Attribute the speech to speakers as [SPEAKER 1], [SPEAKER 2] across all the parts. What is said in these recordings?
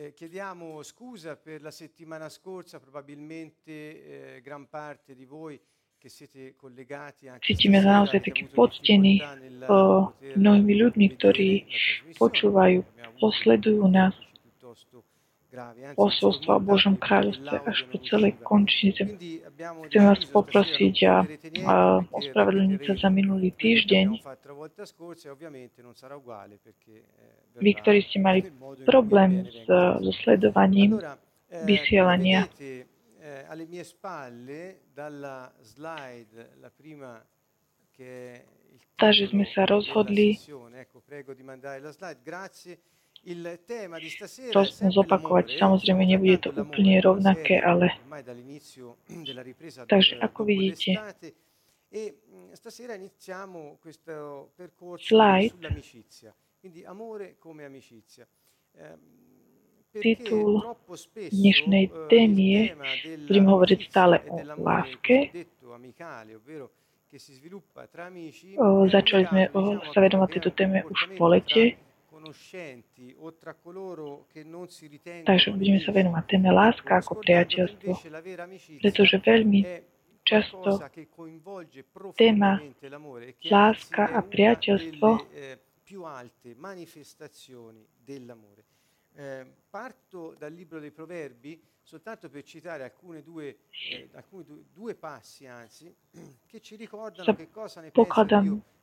[SPEAKER 1] Eh, chiediamo scusa per la settimana scorsa, probabilmente eh, gran parte di voi
[SPEAKER 2] Cítime naozaj taký poctení mnohými ľuďmi, ktorí počúvajú, posledujú nás posolstvo o Božom kráľovstve až po celej končnice. Chcem vás poprosiť a, a ospravedlniť sa za minulý týždeň. Vy, ktorí ste mali problém s, so sledovaním vysielania,
[SPEAKER 1] eh, alle mie spalle dalla slide, la prima che
[SPEAKER 2] Takže sme sa rozhodli
[SPEAKER 1] ecco, prego di mandare la slide. Grazie.
[SPEAKER 2] To zopakovať. Samozrejme, nebude to úplne rovnaké, ale... Takže ako vidíte,
[SPEAKER 1] e percorso
[SPEAKER 2] slide,
[SPEAKER 1] sull'amicizia. Quindi amore come amicizia. Eh,
[SPEAKER 2] Titul dnešnej témy je, budem hovoriť stále o láske. O, začali sme o, sa venovať tejto téme už po lete. Takže budeme sa venovať téme láska ako priateľstvo. Pretože veľmi často téma láska a priateľstvo
[SPEAKER 1] più alte manifestazioni dell'amore. Eh, parto dal libro dei Proverbi soltanto per citare alcune due, eh, alcuni due, due, passi, anzi, che ci ricordano che cosa ne pensa Dio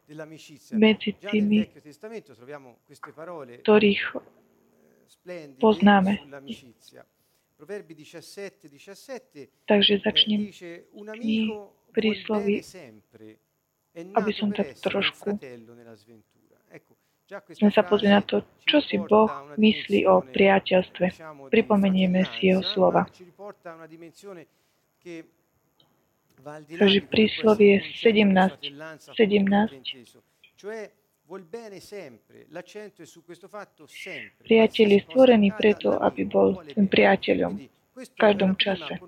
[SPEAKER 1] sull'amicizia. Proverbi 17, 17
[SPEAKER 2] Takže začnem amico prísloví, aby som tak trošku sme sa pozrieť na to, čo si Boh myslí o priateľstve. Pripomenieme si jeho slova. Takže príslovie 17, 17 Priateľ je stvorený preto, aby bol tým priateľom v každom čase.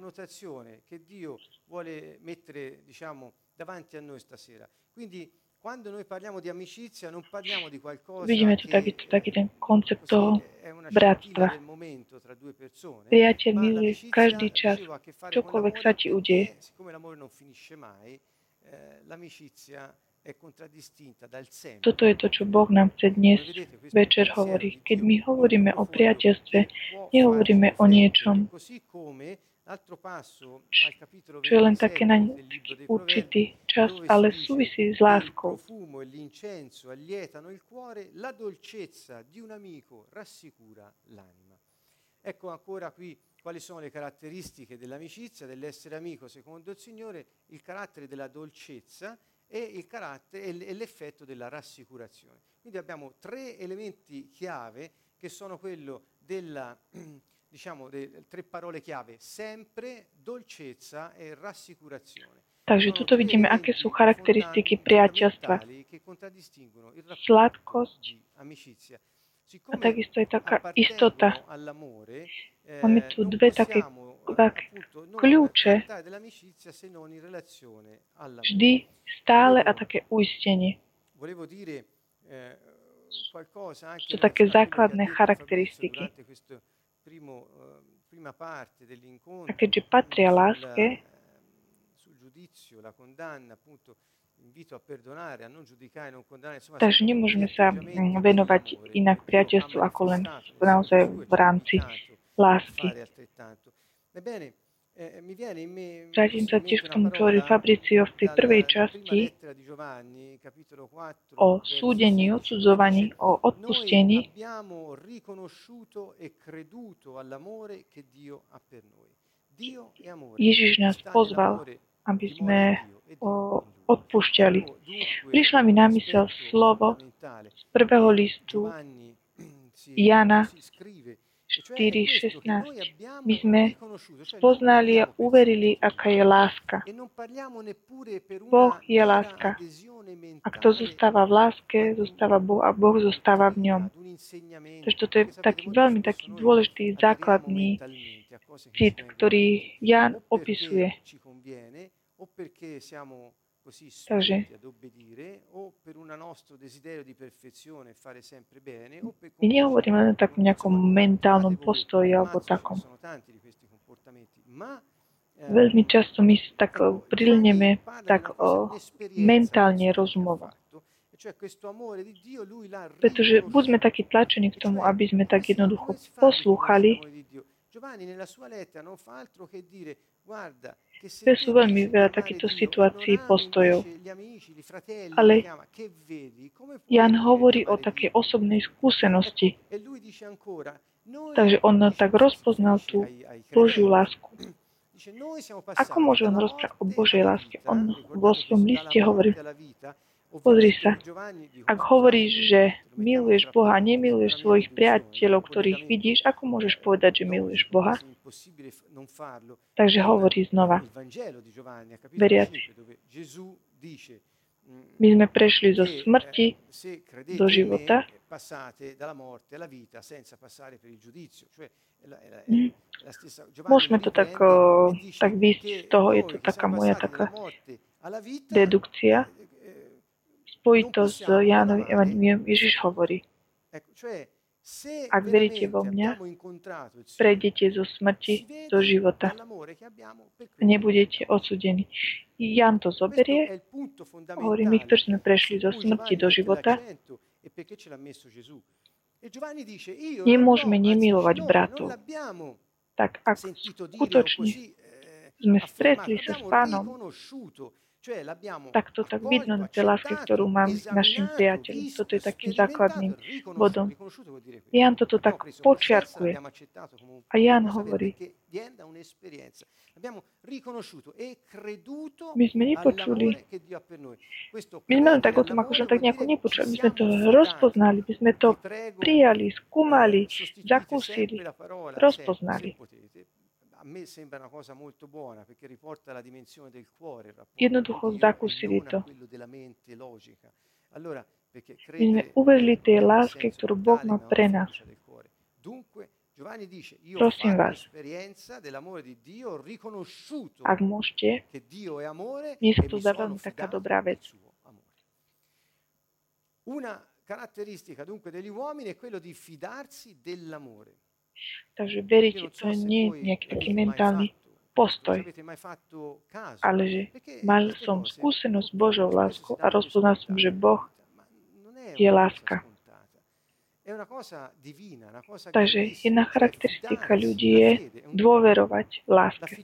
[SPEAKER 2] Quindi Vidíme tu taký, taký ten koncept toho bratstva. Priateľ miluje každý čas, čokoľvek sa ti udeje. Toto je to, čo Boh nám chce dnes večer hovoriť. Keď my hovoríme o priateľstve, nehovoríme o niečom, čo je len také na určitý čas, ale súvisí s láskou.
[SPEAKER 1] Ecco ancora qui quali sono le caratteristiche dell'amicizia, dell'essere amico secondo il Signore, il carattere della dolcezza e, il carattere, e l'effetto della rassicurazione. Quindi abbiamo tre elementi chiave che sono quello della diciamo, de, tre parole chiave, sempre, dolcezza e rassicurazione.
[SPEAKER 2] Takže tuto vidíme, aké sú charakteristiky priateľstva. Sladkosť a takisto je taká istota. Máme tu dve také, také kľúče. Vždy, stále a také uistenie. Sú také základné charakteristiky. Primo, prima parte dell'incontro, a keďže patria láske, sul giudizio, la condanna, appunto, invito a perdonare, a non giudicare, non condannare, insomma, Takže nemôžeme sa venovať inak priateľstvu ako len naozaj v rámci lásky. Vrátim sa tiež k tomu, čo hovorí Fabricio v tej prvej časti o súdení, odsudzovaní, o odpustení. E Ježiš nás pozval, aby sme odpúšťali. Prišla mi na mysel slovo z prvého listu Jana 4.16. My sme spoznali a uverili, aká je láska. Boh je láska. A kto zostáva v láske, zostáva Boh a Boh zostáva v ňom. Takže toto je taký veľmi taký dôležitý základný cit, ktorý Jan opisuje. Takže my nehovoríme len tak v nejakom mentálnom postoji alebo takom. Veľmi často my tak prilneme tak o, mentálne rozumovo. Pretože buď sme takí tlačení k tomu, aby sme tak jednoducho poslúchali, to sú veľmi veľa takýchto situácií, postojov. Ale Jan hovorí o takej osobnej skúsenosti. Takže on tak rozpoznal tú Božiu lásku. Ako môže on rozprávať o Božej láske? On vo svojom liste hovorí, Pozri sa, ak hovoríš, že miluješ Boha a nemiluješ svojich priateľov, ktorých vidíš, ako môžeš povedať, že miluješ Boha? Takže hovorí znova. Veriaci. My sme prešli zo smrti do života. Mm. Môžeme to tak, tak výsť z toho, je to taká moja taká dedukcia spojiť to s Jánovým Evangelium, Ježiš hovorí, ak veríte vo mňa, prejdete zo smrti do života. Nebudete odsudení. Jan to zoberie, hovorí, my, ktorí sme prešli zo smrti do života, nemôžeme nemilovať bratov. Tak ak skutočne sme stretli sa s pánom, tak to tak vidno na tej láske, ktorú mám s našim priateľom. Toto je takým základným bodom. Jan toto tak počiarkuje. A Jan hovorí, my sme nepočuli, my sme len tak o tom akože tak nejako nepočuli, my sme to rozpoznali, my sme to prijali, skúmali, zakúsili, rozpoznali me sembra una cosa molto buona perché riporta la dimensione del cuore, Jednoducho zakúsili to. Allora, perché My sme uverili tej láske, ktorú Boh má pre nás. Prosím vás, ak môžete, nie sa to za veľmi taká dobrá vec. Una caratteristica dunque degli uomini è quello di fidarsi dell'amore. Takže veriť, to nie je nejaký taký mentálny postoj, ale že mal som skúsenosť s Božou láskou a rozpoznal som, že Boh je láska. Takže jedna charakteristika ľudí je dôverovať láske.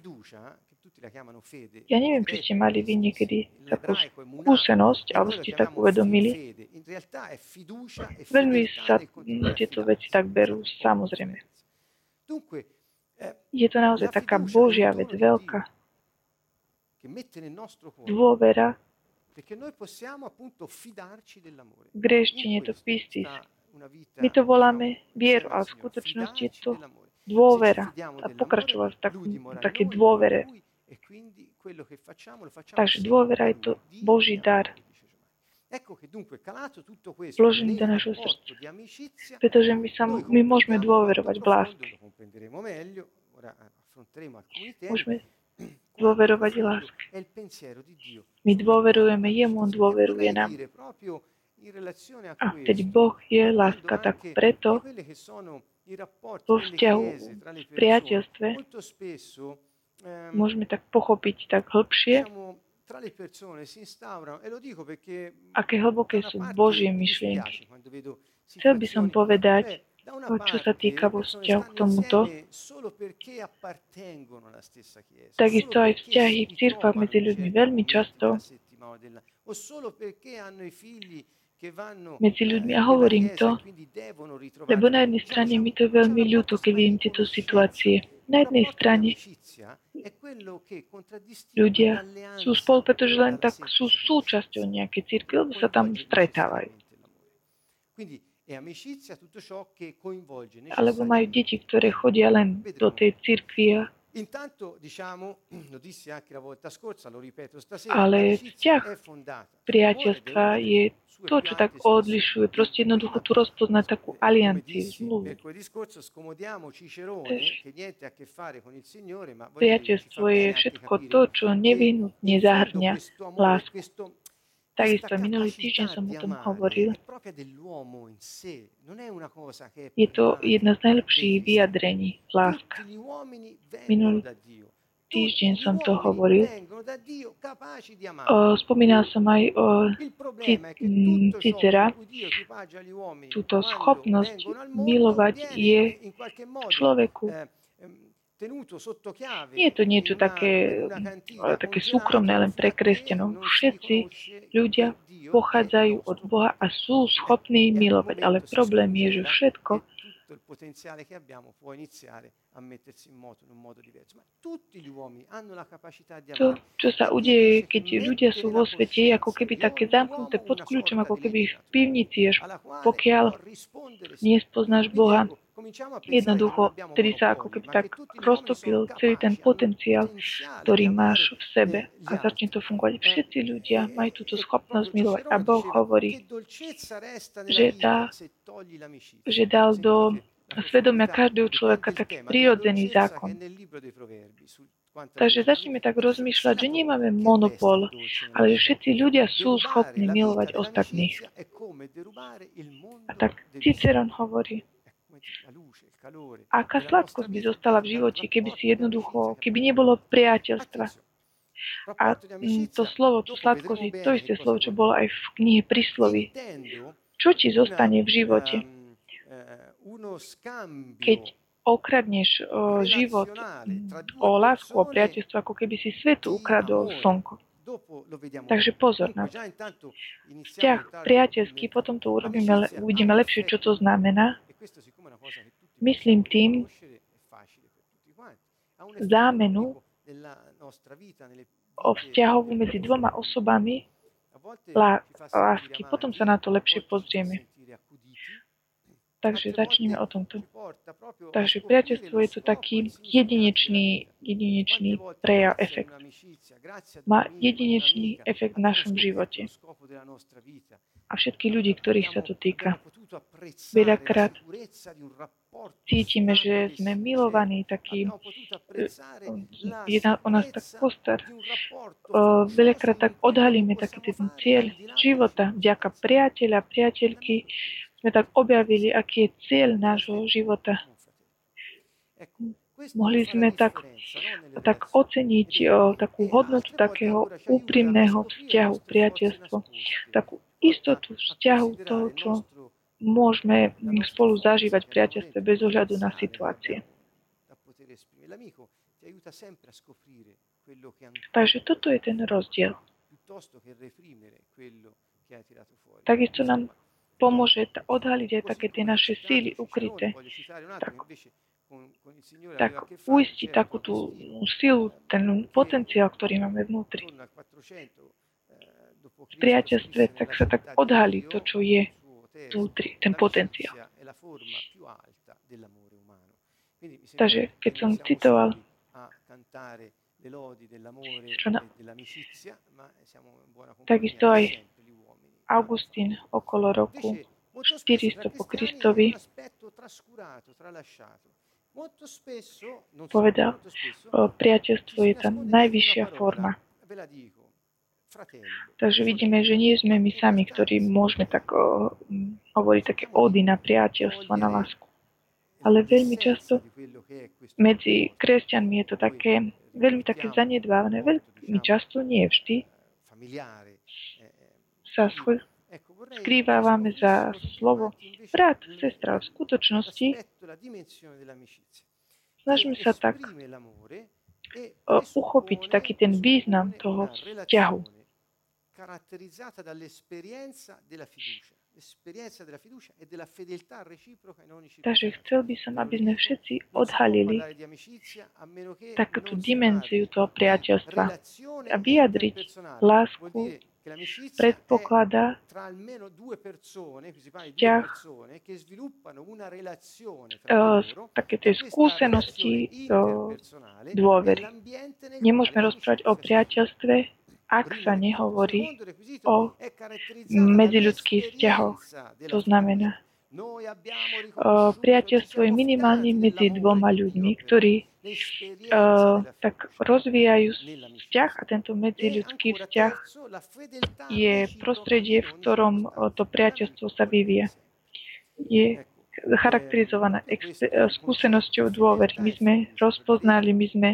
[SPEAKER 2] Ja neviem, či ste mali vy niekedy takú skúsenosť, alebo ste tak uvedomili. Veľmi sa tieto veci tak berú, samozrejme. Eh, je to naozaj taká Božia vec, veľká dôvera. V gréštine to pistis. My to voláme vieru, ale v skutočnosti je to dôvera. A pokračovať v tak, také dôvere. Takže dôvera je to Boží dar vložený do našho srdca. Pretože my, sa, my môžeme dôverovať v láske. Môžeme dôverovať v láske. My dôverujeme Jemu, On dôveruje nám. A keď Boh je láska, tak preto vo vzťahu, v priateľstve môžeme tak pochopiť tak hlbšie, Aké hlboké sú Božie myšlienky. Chcel by som povedať, čo sa týka vo vzťahu k tomuto, takisto aj vzťahy v církvách medzi ľuďmi veľmi často medzi ľuďmi. A hovorím to, lebo na jednej strane mi to veľmi ľúto, keď vidím tieto situácie. Na jednej strane ľudia sú spolu, pretože len tak sú súčasťou nejakej církvy, lebo sa tam stretávajú. Alebo majú deti, ktoré chodia len do tej církvy a Ale vzťah priateľstva je to, čo tak odlišuje. Proste jednoducho tu rozpoznať takú alianciu, zmluvu. Priateľstvo je všetko to, čo nevyhnutne zahrňa lásku. Takisto minulý týždeň som o tom hovoril. Je to jedno z najlepších vyjadrení lásky. Minulý týždeň som to hovoril. O, spomínal som aj o Cicera. Túto schopnosť milovať je človeku nie je to niečo také, také súkromné len pre kresťanov. Všetci ľudia pochádzajú od Boha a sú schopní milovať. Ale problém je, že všetko il potenziale che abbiamo può iniziare a mettersi in moto in un modo diverso. Ma tutti gli uomini hanno la capacità di amare. To, čo sa udeje, keď ľudia sú vo svete, je ako keby také zamknuté pod kľúčom, ako keby v pivnici, až pokiaľ nespoznáš Boha, Jednoducho, vtedy sa ako keby tak roztopil celý ten potenciál, ktorý máš v sebe. A začne to fungovať. Všetci ľudia majú túto schopnosť milovať. A Boh hovorí, že, dá, že dal do svedomia každého človeka taký prirodzený zákon. Takže začneme tak rozmýšľať, že nemáme monopol, ale že všetci ľudia sú schopní milovať ostatných. A tak Ciceron hovorí, Aká sladkosť by zostala v živote, keby si jednoducho, keby nebolo priateľstva. A mm, to slovo, tú sladkosť je to isté slovo, čo bolo aj v knihe Prísloví. Čo ti zostane v živote? Keď okradneš o život o lásku, o priateľstvo, ako keby si svetu ukradol slnko. Takže pozor na to. Vzťah priateľský, potom to urobíme, uvidíme lepšie, čo to znamená. Myslím tým zámenu o vzťahovu medzi dvoma osobami lásky. Potom sa na to lepšie pozrieme. Takže začneme o tomto. Takže priateľstvo je to taký jedinečný, jedinečný prejav, efekt. Má jedinečný efekt v našom živote. A všetky ľudí, ktorých sa to týka. Veľakrát cítime, že sme milovaní, taký, e, je na, o nás tak postar. Veľakrát tak odhalíme taký ten cieľ života vďaka priateľa, priateľky, sme tak objavili, aký je cieľ nášho života. Mohli sme tak, tak oceniť o, takú hodnotu takého úprimného vzťahu, priateľstvo, takú istotu vzťahu toho, čo môžeme spolu zažívať priateľstve bez ohľadu na situácie. Takže toto je ten rozdiel. Takisto nám pomôže odhaliť aj také tie naše síly ukryté. Tak, tak uistiť takú tú silu, ten potenciál, ktorý máme vnútri. V priateľstve tak sa tak odhalí to, čo je vnútri, ten potenciál. Takže keď som citoval čo na, takisto aj Augustín okolo roku 400 po Kristovi povedal, priateľstvo je tá najvyššia forma. Takže vidíme, že nie sme my sami, ktorí môžeme tak hovoriť také ódy na priateľstvo, na lásku. Ale veľmi často medzi kresťanmi je to také, veľmi také zanedbávané. Veľmi často, nie vždy, sa skrývávame za slovo brat, sestra. V skutočnosti snažíme sa tak uchopiť taký ten význam toho vzťahu. Takže chcel by som, aby sme všetci odhalili takú dimenziu toho priateľstva a vyjadriť lásku predpokladá vzťah také tej skúsenosti dôvery. Nemôžeme rozprávať o priateľstve, ak sa nehovorí o medziľudských vzťahoch. To znamená, priateľstvo je minimálne medzi dvoma ľuďmi, ktorí uh, tak rozvíjajú vzťah a tento medziľudský vzťah je prostredie, v ktorom to priateľstvo sa vyvíja. Je charakterizovaná skúsenosťou dôvery. My sme rozpoznali, my sme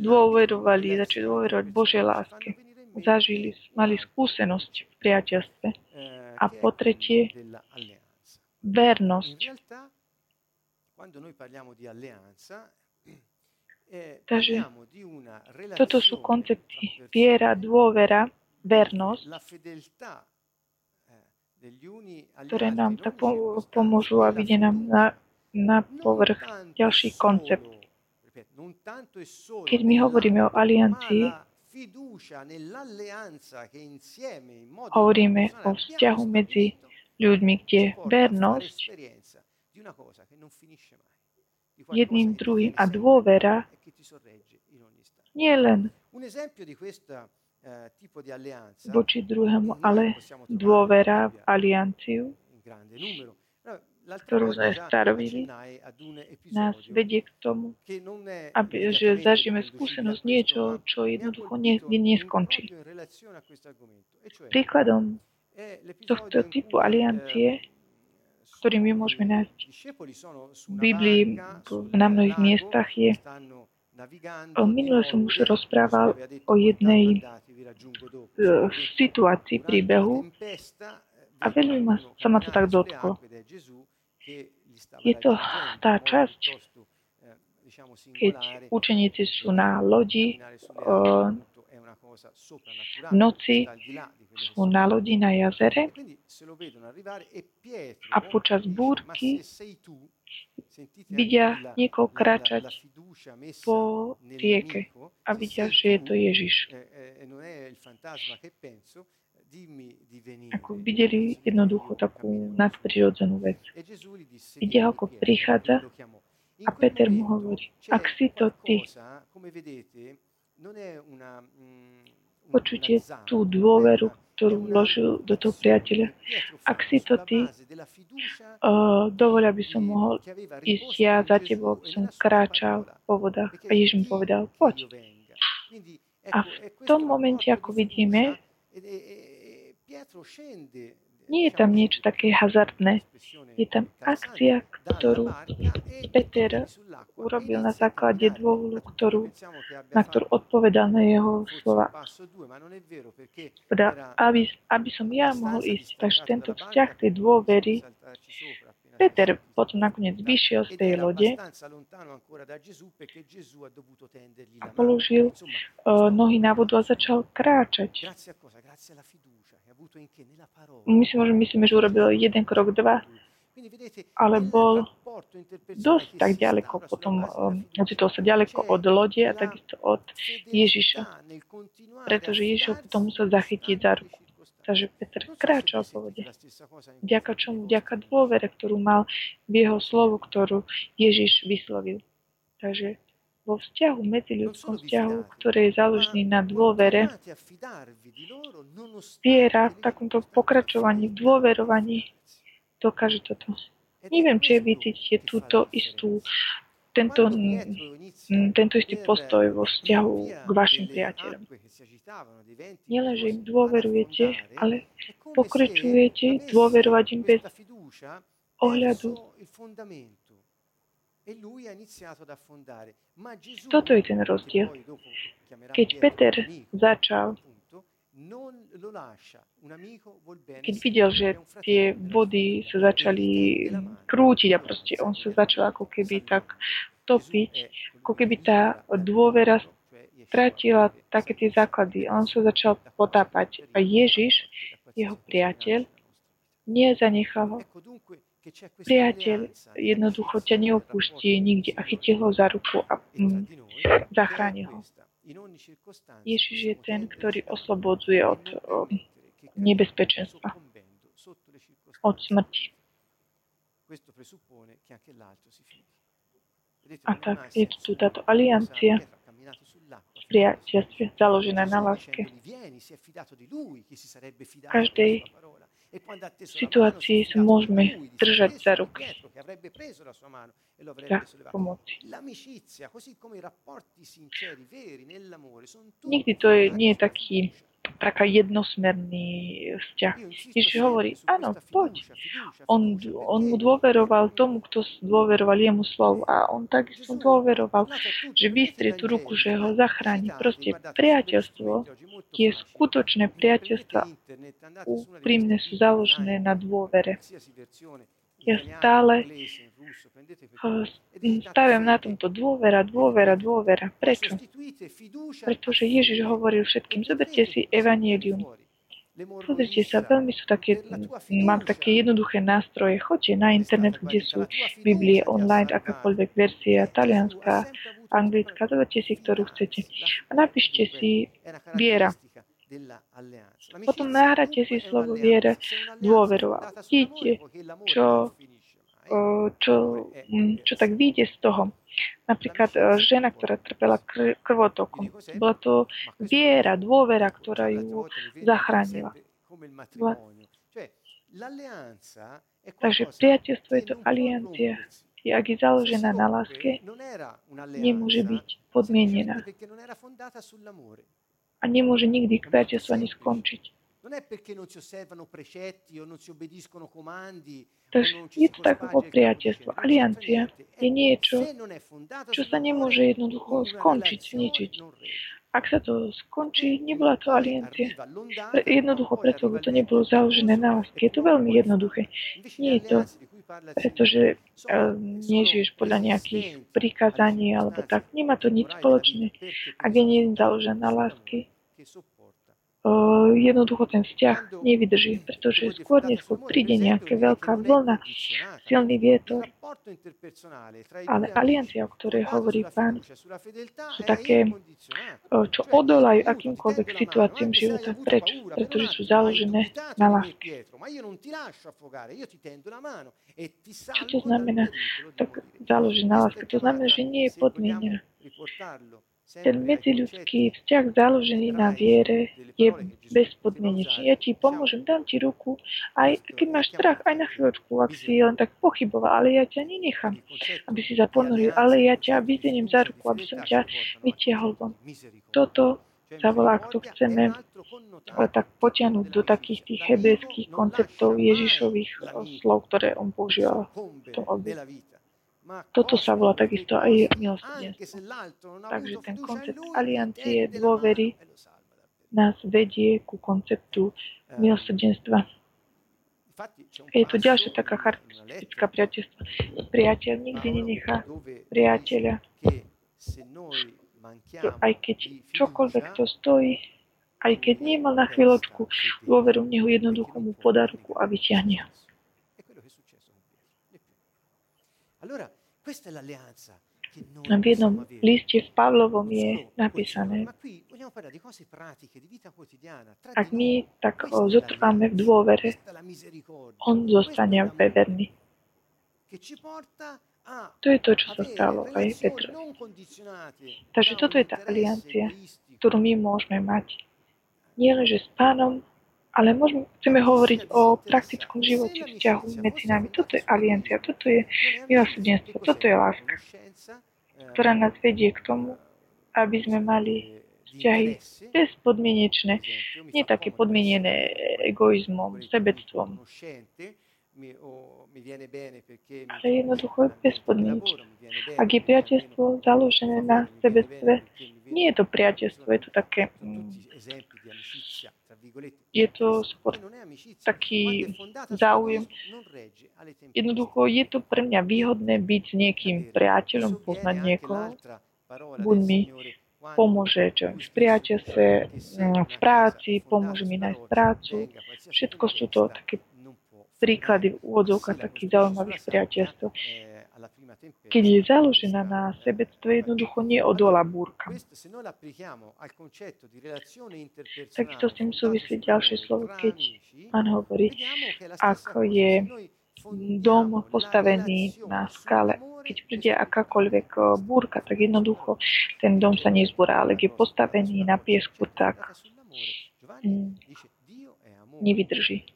[SPEAKER 2] dôverovali, začali dôverovať Božej láske. Zažili, mali skúsenosť v priateľstve. A po tretie, vernosť. Takže toto sú koncepty viera, dôvera, vernosť, ktoré nám tak pomôžu a vidie nám na, na povrch ďalší koncept. Keď my hovoríme o aliancii, hovoríme o vzťahu medzi ľuďmi, kde vernosť jedným druhým a dôvera nie len voči druhému, ale dôvera v alianciu, ktorú sme starovili, nás vedie k tomu, aby, že zažijeme skúsenosť niečo, čo jednoducho nie, neskončí. Príkladom tohto typu aliancie, ktorý my môžeme nájsť v Biblii na mnohých miestach, je Minule som už rozprával o jednej situácii príbehu a veľmi ma, sa ma to tak dotklo. Je to tá časť, keď učeníci sú na lodi, v noci sú na lodi na jazere a počas búrky vidia niekoho kráčať po rieke a vidia, že je to Ježiš. Ako videli jednoducho takú nadprirodzenú vec. Vidia, ako prichádza a Peter mu hovorí, ak si to ty, počujte tú dôveru, ktorú vložil do toho priateľa. Ak si to ty, uh, dovol, aby som mohol ísť ja za tebou, aby som kráčal po vodách. A Ježiš mu povedal, poď. A v tom momente, ako vidíme, nie je tam niečo také hazardné. Je tam akcia, ktorú Peter urobil na základe dôvodu, ktorú, na ktorú odpovedal na jeho slova. Teda, aby, aby som ja mohol ísť. Takže tento vzťah tej dôvery Peter potom nakoniec vyšiel z tej lode a položil uh, nohy na vodu a začal kráčať. My si možno myslíme, že urobil jeden krok, dva, ale bol dosť tak ďaleko, potom ocitol sa ďaleko od lode a takisto od Ježiša, pretože Ježiš potom musel zachytiť za ruku. Takže Peter kráčal po vode. Vďaka čomu? Vďaka dôvere, ktorú mal v jeho slovu, ktorú Ježiš vyslovil. Takže vo vzťahu, medziľudskom vzťahu, ktorý je založený na dôvere, viera v takomto pokračovaní, v dôverovaní dokáže toto. Neviem, či vy cítite túto istú, tento, tento istý postoj vo vzťahu k vašim priateľom. Nielen, že im dôverujete, ale pokračujete dôverovať im bez ohľadu E Toto je ten rozdiel. Keď Peter začal, keď videl, že tie vody sa začali krútiť a proste on sa začal ako keby tak topiť, ako keby tá dôvera stratila také tie základy. On sa začal potápať. A Ježiš, jeho priateľ, nezanechal ho. Priateľ jednoducho ťa neopustí nikde a chytil ho za ruku a mm, zachráni ho. Ježiš je ten, ktorý oslobodzuje od o, nebezpečenstva, od smrti. A tak je tu táto aliancia v priateľstve založená na láske. Každej situácii sa môžeme držať za ruky za pomoci. Nikdy to je, nie je taký taká jednosmerný vzťah. Ježiš hovorí, áno, poď. On, on mu dôveroval tomu, kto dôveroval jemu slovu a on takisto dôveroval, že vystrie tú ruku, že ho zachráni. Proste priateľstvo, tie skutočné priateľstva úprimne sú založené na dôvere. Ja stále staviam na tomto dôvera, dôvera, dôvera. Prečo? Pretože Ježiš hovoril všetkým, zoberte si evanielium. Pozrite sa, veľmi sú také, mám také jednoduché nástroje. Choďte na internet, kde sú Biblie online, akákoľvek verzia, talianská, anglická, zoberte si, ktorú chcete. A napíšte si viera. Potom nahráte si slovo viere dôveru a vidíte, čo, čo, čo tak vyjde z toho. Napríklad žena, ktorá trpela krvotokom. Bola to viera, dôvera, ktorá ju zachránila. Takže priateľstvo je to aliancia. I ak je založená na láske, nemôže byť podmienená a nemôže nikdy priateľstvo ani skončiť. Takže je to tak ako priateľstvo. Aliancia je niečo, čo sa nemôže jednoducho skončiť, zničiť. Ak sa to skončí, nebola to aliancia. Jednoducho preto, lebo to nebolo založené na láske. Je to veľmi jednoduché. Nie je to pretože uh, nežiješ podľa nejakých prikázaní alebo tak. Nemá to nič spoločné. Ak je nie založené na lásky, jednoducho ten vzťah nevydrží, pretože skôr neskôr príde nejaká veľká vlna, silný vietor. Ale aliancia, o ktorej hovorí pán, sú také, čo odolajú akýmkoľvek situáciám života. Prečo? Pretože sú založené na láske. Čo to znamená? Tak založená na láske. To znamená, že nie je podmienená. Ten medziľudský vzťah založený na viere je bezpodmienečný. Ja ti pomôžem, dám ti ruku, aj keď máš strach, aj na chvíľočku, ak si len tak pochyboval, ale ja ťa nenechám, aby si sa ponoril, ale ja ťa vyzdeniem za ruku, aby som ťa vytiahol von. Toto sa volá, ak to chceme tak potiahnuť do takých tých hebrejských konceptov Ježišových slov, ktoré on používal v tom období. Toto sa volá takisto aj milosrdenstvo. Takže ten koncept aliancie, dôvery nás vedie ku konceptu milosrdenstva. Je to ďalšia taká charakteristická priateľstva. Priateľ nikdy nenechá priateľa. Aj keď čokoľvek to stojí, aj keď nemal na chvíľočku dôveru v Neho, jednoducho mu podá ruku a vyťahne ho. V jednom liste v Pavlovom je napísané, ak my tak zotrváme v dôvere, on zostane verný. To je to, čo sa stalo aj Petr. Takže toto je tá aliancia, ktorú my môžeme mať. Nie len, že s pánom, ale môžeme, chceme hovoriť o praktickom živote, vzťahu medzi nami. Toto je aliancia, toto je milosrdenstvo, toto je láska, ktorá nás vedie k tomu, aby sme mali vzťahy bezpodmienečné, nie také podmienené egoizmom, sebectvom, ale jednoducho bezpodmienečné. Ak je priateľstvo založené na sebectve, nie je to priateľstvo, je to také mm, je to skôr taký záujem. Jednoducho je to pre mňa výhodné byť s niekým priateľom, poznať niekoho. Buď mi pomôže čo v priateľstve, mm, v práci, pomôže mi nájsť prácu. Všetko sú to také príklady v úvodzovkách takých zaujímavých priateľstv. Keď je založená na sebectve, jednoducho neodola búrka. Takisto s tým súvisí ďalšie slovo, keď pán hovorí, ako je dom postavený na skale. Keď príde akákoľvek eh, búrka, tak jednoducho ten dom sa nezbúra, ale keď je postavený na piesku, tak mm, nevydrží.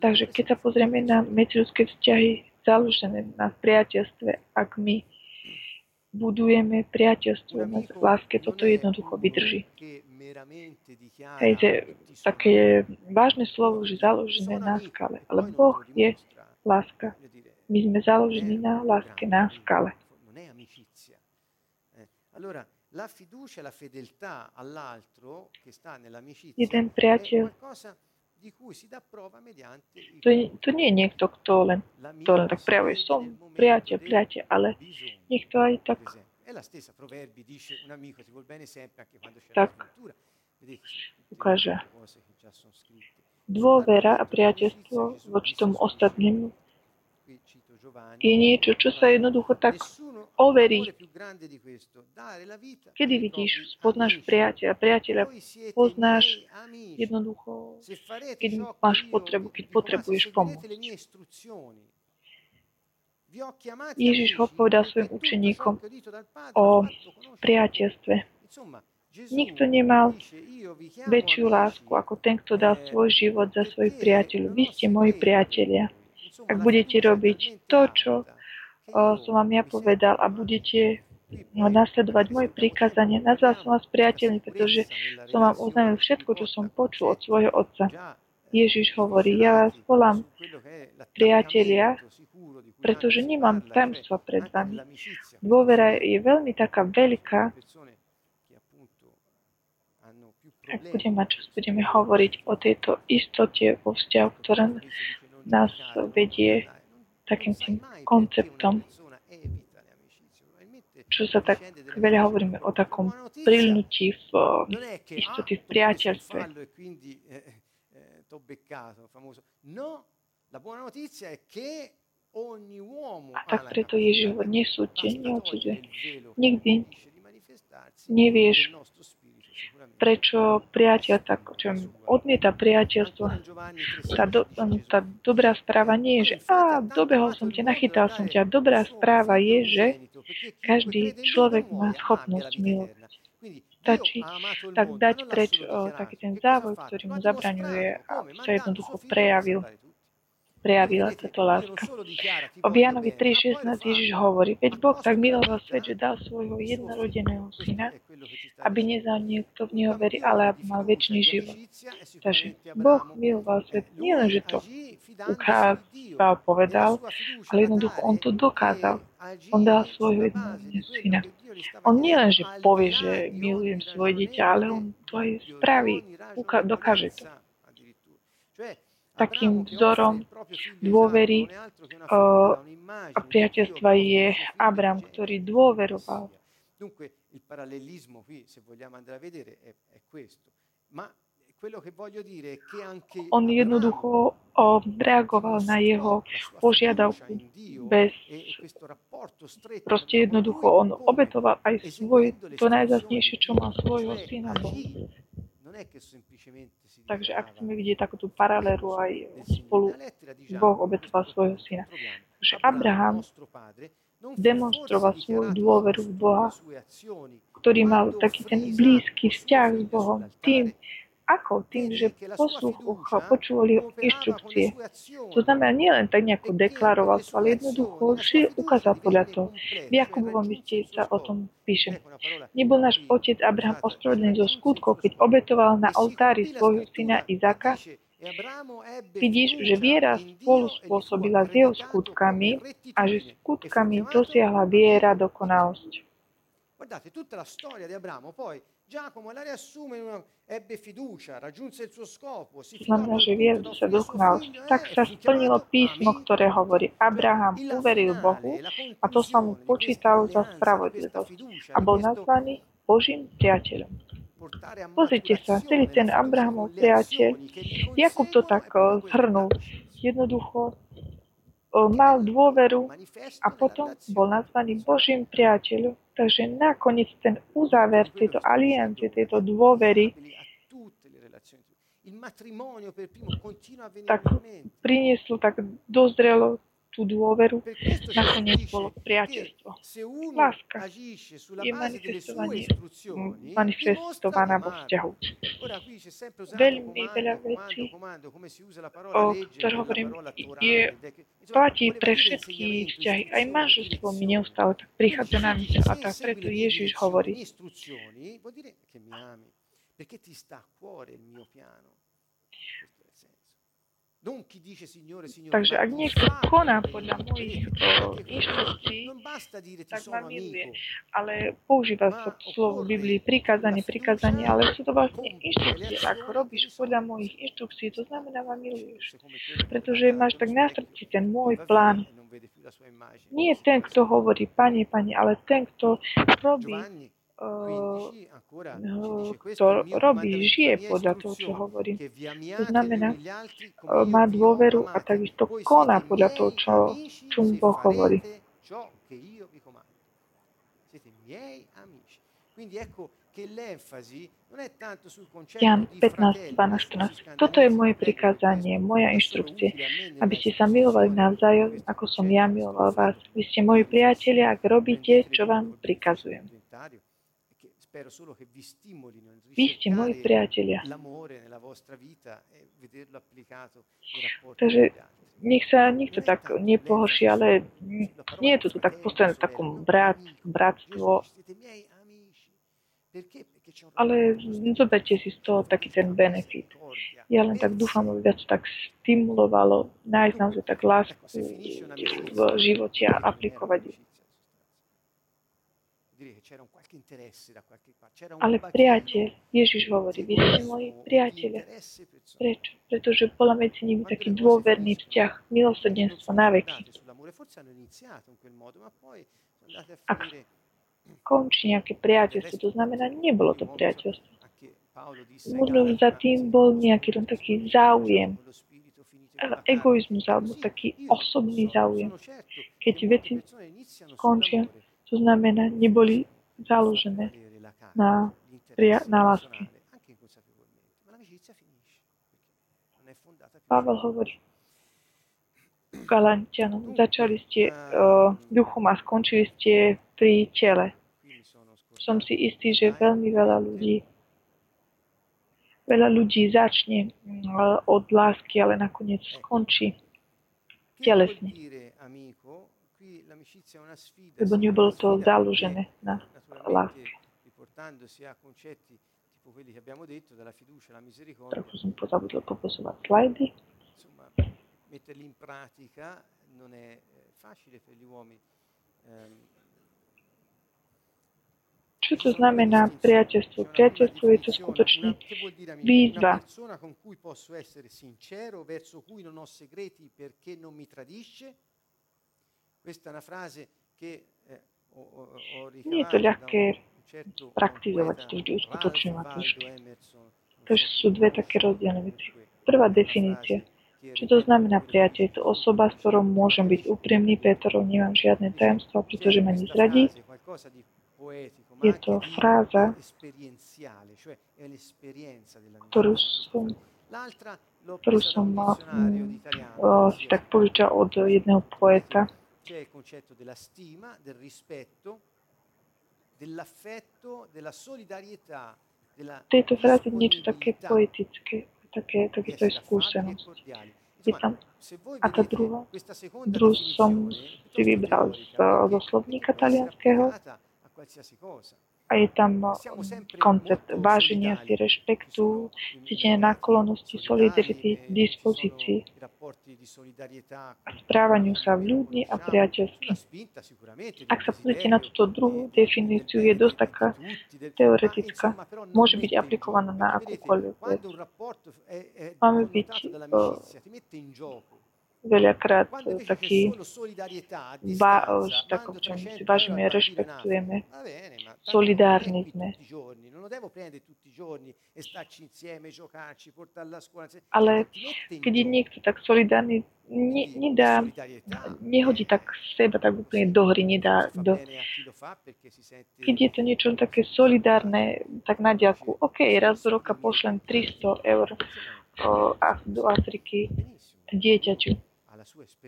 [SPEAKER 2] Takže keď sa pozrieme na medziludské vzťahy založené na priateľstve, ak my budujeme priateľstvo na láske, toto jednoducho vydrží. Hej, že také vážne slovo, že založené na skale. Ale Boh je láska. My sme založení na láske, na skale. Jeden priateľ to, nie je niekto, kto len, kto len tak prejavuje, som priateľ, priateľ, ale niekto aj tak tak. ukáže dôvera a priateľstvo voči tomu ostatnému je niečo, čo sa jednoducho tak overí. Kedy vidíš, spoznáš priateľa, priateľa poznáš jednoducho, keď máš potrebu, keď potrebuješ pomoc. Ježiš ho povedal svojim učeníkom o priateľstve. Nikto nemal väčšiu lásku ako ten, kto dal svoj život za svojich priateľov. Vy ste moji priatelia. Ak budete robiť to, čo som vám ja povedal a budete nasledovať moje prikázanie. Nazval som vás priateľmi, pretože som vám oznámil všetko, čo som počul od svojho otca. Ježiš hovorí, ja vás volám priatelia, pretože nemám tajomstva pred vami. Dôvera je veľmi taká veľká. Ak budeme mať budeme hovoriť o tejto istote vo vzťahu, ktorá nás vedie takým tým konceptom, čo sa tak veľa hovoríme o takom prilnutí v istoty v priateľstve. A tak preto Ježiš hovorí, nesúďte, neodsudzuje. Nikdy nevieš, prečo priateľ tak čo odmieta priateľstvo. Tá, do, tá dobrá správa nie je, že a dobehol som ťa, nachytal som ťa. Dobrá správa je, že každý človek má schopnosť milovať. Stačí tak dať preč o, taký ten závoj, ktorý mu zabraňuje a sa jednoducho prejavil prejavila táto láska. O Jánovi 3.16 Ježiš hovorí, veď Boh tak miloval svet, že dal svojho jednorodeného syna, aby nezal niekto v neho verí, ale aby mal väčší život. Takže Boh miloval svet nie len, že to ukázal, povedal, ale jednoducho On to dokázal. On dal svojho jednorodeného syna. On nie len, že povie, že milujem svoje dieťa, ale On to aj spraví, dokáže to takým vzorom dôvery a priateľstva je Abram, ktorý dôveroval. On jednoducho reagoval na jeho požiadavku bez... Proste jednoducho on obetoval aj svoj, to najzasnejšie, čo mal svojho syna Bohu. Takže ak chceme vidieť takú tú paralelu aj spolu Boh obetoval svojho syna. Takže Abraham demonstroval svoju dôveru v Boha, ktorý mal taký ten blízky vzťah s Bohom tým, ako? Tým, že posluch počúvali inštrukcie. To znamená, nielen tak nejako deklaroval to, ale jednoducho si ukázal podľa toho. V Jakubovom liste sa o tom píše. Nebol náš otec Abraham ospravedlený zo skutkov, keď obetoval na oltári svojho syna Izaka, Vidíš, že viera spolu spôsobila s jeho skutkami a že skutkami dosiahla viera dokonalosť. Giacomo la riassume una ebbe fiducia, raggiunse il suo scopo. Si Znamená, že viera sa dokonalosť. Tak sa splnilo písmo, ktoré hovorí, Abraham uveril Bohu a to sa mu počítalo za spravodlivosť a bol nazvaný Božím priateľom. Pozrite sa, celý ten Abrahamov priateľ, Jakub to tak zhrnul. Jednoducho mal dôveru a potom bol nazvaný Božím priateľom. Takže nakoniec ten uzáver tejto aliancie, tejto dôvery, tak prinieslo, tak dozrelo tú dôveru, nakoniec bolo priateľstvo. Láska je manifestovanie, manifestovaná vo vzťahu. Veľmi veľa vecí, o ktorých hovorím, je, platí pre všetky vzťahy. Aj manželstvo mi neustále tak prichádza na mysle a tak preto Ježiš hovorí. Perché ti sta a cuore il mio piano? Takže ak niekto koná podľa mojich inštrukcií, tak ma miluje. Ale používa sa slovo v Biblii prikázanie, prikázanie, ale sú to vlastne inštrukcie. Ak robíš podľa mojich inštrukcií, to znamená ma miluješ. Pretože máš tak na srdci ten môj plán. Nie ten, kto hovorí, pane, pane, ale ten, kto robí kto robí, žije podľa toho, čo hovorí. To znamená, má dôveru a takisto koná podľa toho, čo, čo mu Boh hovorí. Jan 15, 12, 14. Toto je moje prikázanie, moja inštrukcie, aby ste sa milovali navzájom, ako som ja miloval vás. Vy ste moji priatelia, ak robíte, čo vám prikazujem. Vy ste moji priatelia. Takže nech sa nikto tak nepohorší, ale nie je to tu tak postavené takom brat, bratstvo. Ale zoberte si z toho taký ten benefit. Ja len tak dúfam, aby viac tak stimulovalo nájsť naozaj tak lásku v živote a aplikovať ju. Ale priateľ, Ježiš hovorí, vy ste moji priateľe. Prečo? Pretože bola medzi nimi taký dôverný vzťah, milosrdenstvo na veky. Ak končí nejaké priateľstvo, to znamená, nebolo to priateľstvo. Možno za tým bol nejaký len taký záujem, egoizmus alebo taký osobný záujem. Keď veci skončia, to znamená, neboli založené na, na láske. Pavel hovorí Galantianom, začali ste uh, duchom a skončili ste pri tele. Som si istý, že veľmi veľa ľudí veľa ľudí začne uh, od lásky, ale nakoniec skončí telesne. Lebo nebolo to založené na láske. Trochu som pozabudol popozovať slajdy. metterli in pratica non è facile per gli uomini. Čo to znamená priateľstvo? Priateľstvo je to skutočne výzva. Questa è una frase che nie je to ľahké praktizovať to vždy, uskutočňovať. Takže sú dve také rozdielne veci. Prvá definícia. Čo to znamená priateľ? Je to osoba, s ktorou môžem byť úprimný, Petrov, nemám žiadne tajomstvo, pretože ma nezradí. Je to fráza, ktorú som, ktorú som um, si tak požičal od jedného poeta, c'è il concetto della stima, del rispetto, dell'affetto, della solidarietà, della tejto fráze niečo také poetické, také, takéto je skúsenosť. Je tam, a tá druhá, druhú som si vybral z, zo slovníka talianského a je tam koncept váženia si, rešpektu, cítenia náklonosti, solidarity, dispozícii a správaniu sa v ľudne a priateľsky. Ak sa pozrite na túto druhú definíciu, je dosť taká teoretická. Môže byť aplikovaná na akúkoľvek vec. Máme byť veľakrát taký, ba, tak občan si vážime, rešpektujeme solidárni sme. Ale keď je niekto tak solidárny, ne, nedá, nehodí tak seba tak úplne do hry, nedá do... Keď je to niečo také solidárne, tak na ďaku, OK, raz do roka pošlem 300 eur o, do Afriky dieťaťu.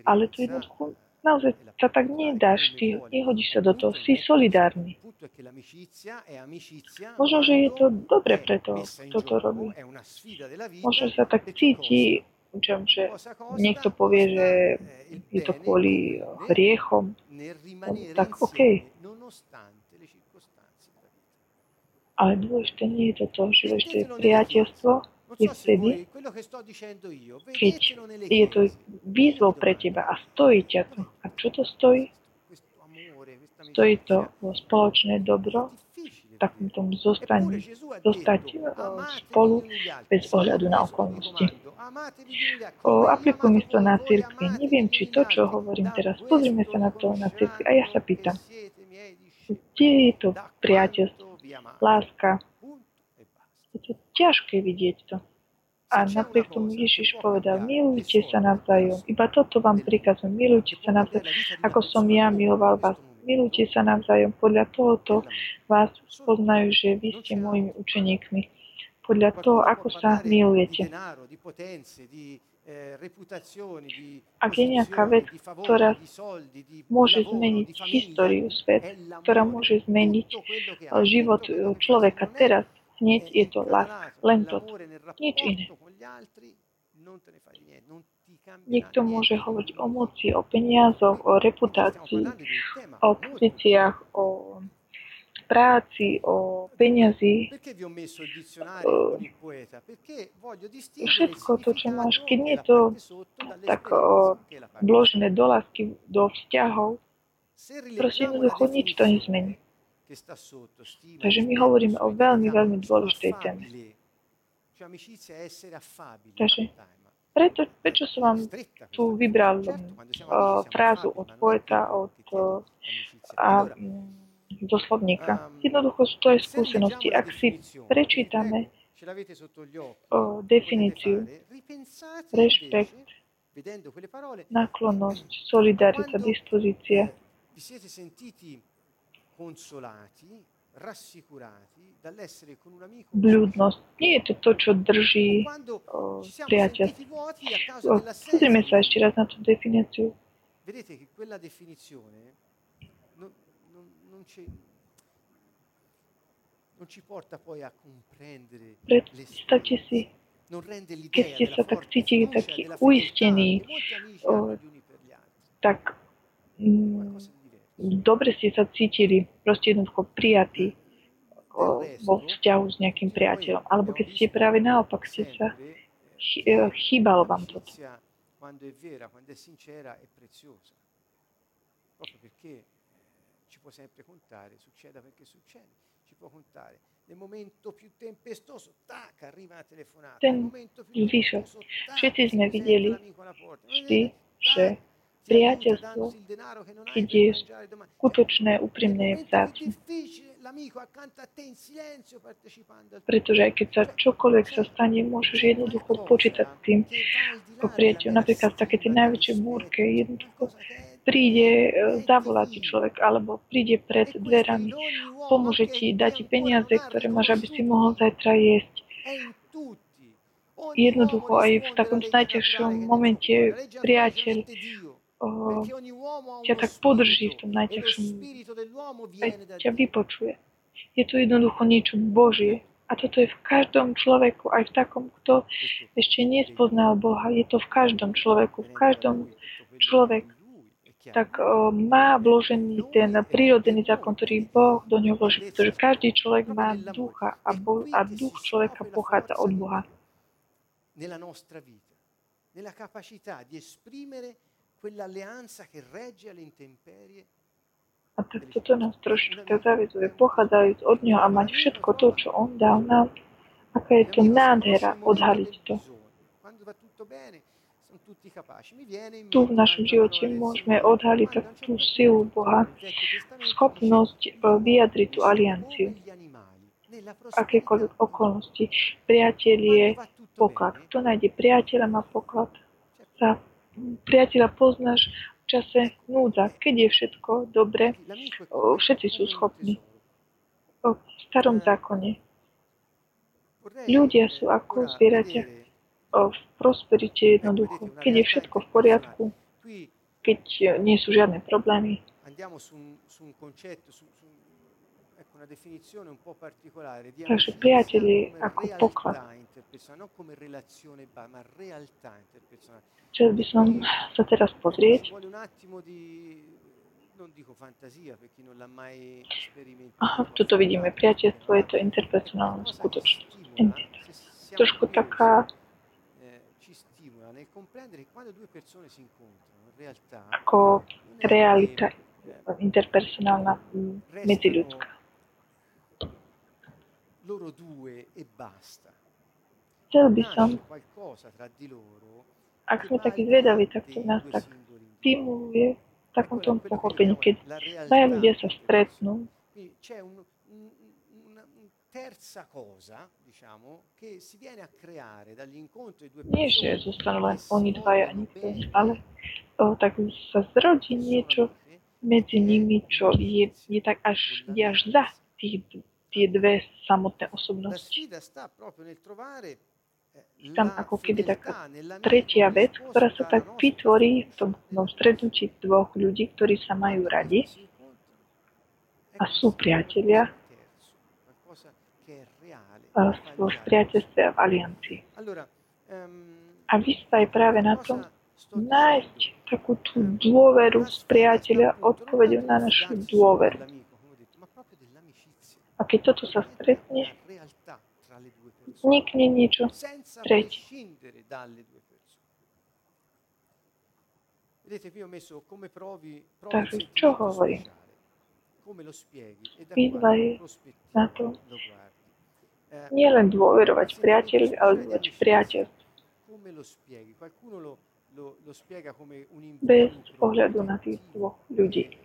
[SPEAKER 2] Ale to jednoducho naozaj sa tak nedáš, ty nehodíš sa do toho, si solidárny. Možno, že je to dobre preto, kto to robí. Možno sa tak cíti, že niekto povie, že je to kvôli hriechom. Tak OK. Ale dôležité nie je to to, že dôležité je priateľstvo, je vtedy, keď je to výzvou pre teba. A stojí ťa to. A čo to stojí? Stojí to spoločné dobro, takom tom zostaní, zostať spolu bez ohľadu na okolnosti. O, aplikujme to na cirkvi. Neviem, či to, čo hovorím teraz, pozrime sa na to na cirkvi. A ja sa pýtam, kde je to priateľstvo, láska, ťažké vidieť to. A napriek tomu Ježiš povedal, milujte sa navzájom. Iba toto vám prikazujem, milujte sa navzájom, ako som ja miloval vás. Milujte sa navzájom. Podľa tohoto vás poznajú, že vy ste mojimi učeníkmi. Podľa toho, ako sa milujete. Ak je nejaká vec, ktorá môže zmeniť históriu svet, ktorá môže zmeniť život človeka teraz, hneď je to láska. Len toto. Nič iné. Niekto môže hovoriť o moci, o peniazoch, o reputácii, o pozíciách, o práci, o peniazi. Všetko to, čo máš, keď nie je to tak vložené do lásky, do vzťahov, proste jednoducho nič to nezmení. Takže my hovoríme o veľmi, veľmi dôležitej téme. Takže preto, prečo som vám tu vybral uh, frázu od poeta, od uh, a, do slovníka. Jednoducho sú to aj skúsenosti. Ak si prečítame uh, definíciu, rešpekt, náklonnosť, solidarita, dispozícia, Bľudnosť nie je to to, čo drží o, priateľstvo. Pozrime sa ešte raz na tú definíciu. Vedete che quella definizione non, non, non, ci, non ci porta poi a comprendere Predstavte si, keď ste sa tak cítili taký uistení, o, tak mm, dobre ste sa cítili, proste jednoducho prijatí vo vzťahu s nejakým priateľom. Alebo keď ste práve naopak, ste sa e, chýbalo vám to. Quando è vera, quando è sincera, è preziosa. Proprio perché ci può sempre contare, succeda perché succede, ci può contare. Nel momento più tempestoso, tac, arriva una telefonata. Ten výšok. Všetci sme videli vždy, že priateľstvo, keď je skutočné, úprimné, vzácne. Pretože aj keď sa čokoľvek sa stane, môžeš jednoducho počítať s tým po priateľu. Napríklad v také tie najväčšie búrke jednoducho príde, e, zavolá človek, alebo príde pred dverami, pomôže ti, dá ti peniaze, ktoré máš, aby si mohol zajtra jesť. Jednoducho aj v takom najťažšom momente priateľ ťa tak podrží v tom najťažšom, aj ťa vypočuje. Je to jednoducho niečo Božie. A toto je v každom človeku, aj v takom, kto ešte nespoznal Boha. Je to v každom človeku. V každom človek tak o, má vložený ten prírodzený zákon, ktorý Boh do ňoho vloží, pretože každý človek má ducha a, bo, a duch človeka pochádza od Boha. Nella nostra vita, nella capacità di esprimere quell'alleanza che regge alle intemperie a tak toto nás trošička zavezuje, pochádzajúc od Neho a mať všetko to, čo On dal nám, aká je to nádhera odhaliť to. tu v našom živote môžeme odhaliť tú silu Boha, schopnosť eh, vyjadriť tú alianciu akékoľvek okolnosti. Priateľ je poklad. Kto nájde priateľa, má poklad. Za priateľa poznáš v čase núdza, keď je všetko dobre, všetci sú schopní. V starom zákone. Ľudia sú ako zvieratia v prosperite jednoducho. Keď je všetko v poriadku, keď nie sú žiadne problémy, una definizione un po' particolare di Takže priateli ako poklad. Chcel by som sa teraz pozrieť. Aha, tuto vidíme priateľstvo, je to interpersonálna skutočnosť. Trošku taká ako realita interpersonálna medziľudská loro due e basta. By som, ak sme takí zvedaví, tak to nás tak stimuluje v takom tom pochopení, keď dvaja ľudia sa stretnú, terza cosa, diciamo, che si viene a creare dagli incontri due persone. Nie, že zostanú len oni dvaja, nikto, ale o, tak sa zrodí niečo medzi nimi, čo je, je tak až, je až za tých tie dve samotné osobnosti. Tam ako keby taká tretia vec, ktorá sa tak vytvorí v tom, tom stretnutí dvoch ľudí, ktorí sa majú radi a sú priatelia vo priateľstve a v aliancii. A vyspa je práve na tom, nájsť takú tú dôveru z priateľa, odpovedou na našu dôveru. A keď toto sa stretne, vznikne niečo tretie. Takže čo hovorím? Výzva je na to nie len dôverovať priateľovi, ale dôverovať priateľstvu. Bez ohľadu na tých dvoch ľudí.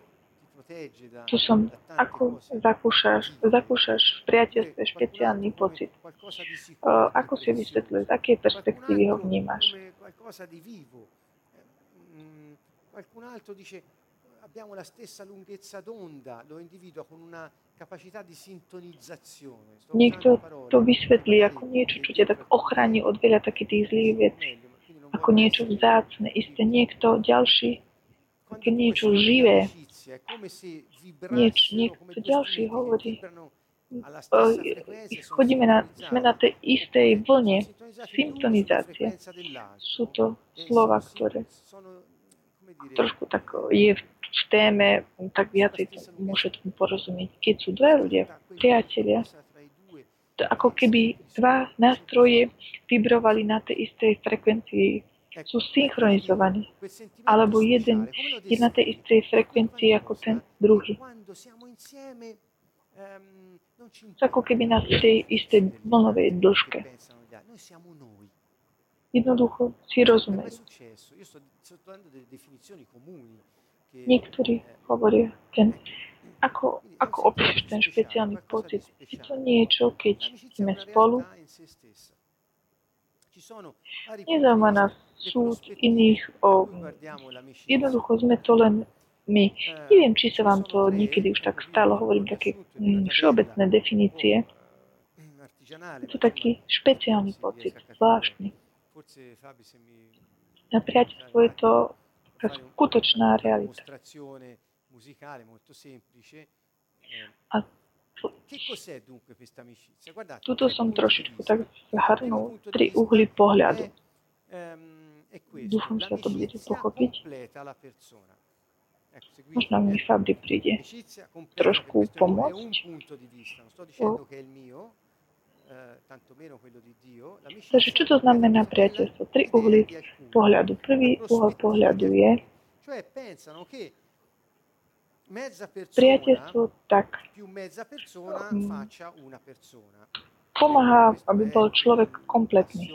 [SPEAKER 2] Tu som, ako zakúšaš, zakúšaš v priateľstve špeciálny pocit. Ako si vysvetľuje, z akej perspektívy ho vnímaš? Qualcun altro dice abbiamo la stessa lunghezza d'onda, lo individua con una capacità di sintonizzazione. Niekto to vysvetlí ako niečo, čo ťa tak ochráni od veľa takých zlých vecí. Ako niečo vzácne. Isté niekto ďalší, ako niečo živé, Nieč, niekto ďalší hovorí, chodíme na, sme na tej istej vlne, syntonizácie. Sú to slova, ktoré trošku tak je v téme, tak viacej to môže tomu porozumieť. Keď sú dva ľudia, priatelia, to ako keby dva nástroje vibrovali na tej istej frekvencii sú synchronizovaní. Alebo jeden je na tej istej frekvencii ako ten druhý. Sú ako keby na tej istej vlnovej dĺžke. Jednoducho si rozumejú. Niektorí hovoria, ten, ako, ako opíšeš ten špeciálny pocit? Je to niečo, keď sme spolu, nezaujíma nás súd iných o... Jednoducho sme to len my. Neviem, či sa vám to niekedy už tak stalo, hovorím také mm, všeobecné definície. Je to taký špeciálny pocit, zvláštny. Na priateľstvo je to taká skutočná realita. A tuto som trošičku tak zhrnul tri uhly pohľadu. Dúfam, že to budete pochopiť. Možno mi Fabri príde trošku pomôcť. Takže čo to znamená priateľstvo? Tri uhly pohľadu. Prvý uhol pohľadu je priateľstvo tak pomáha, aby bol človek kompletný.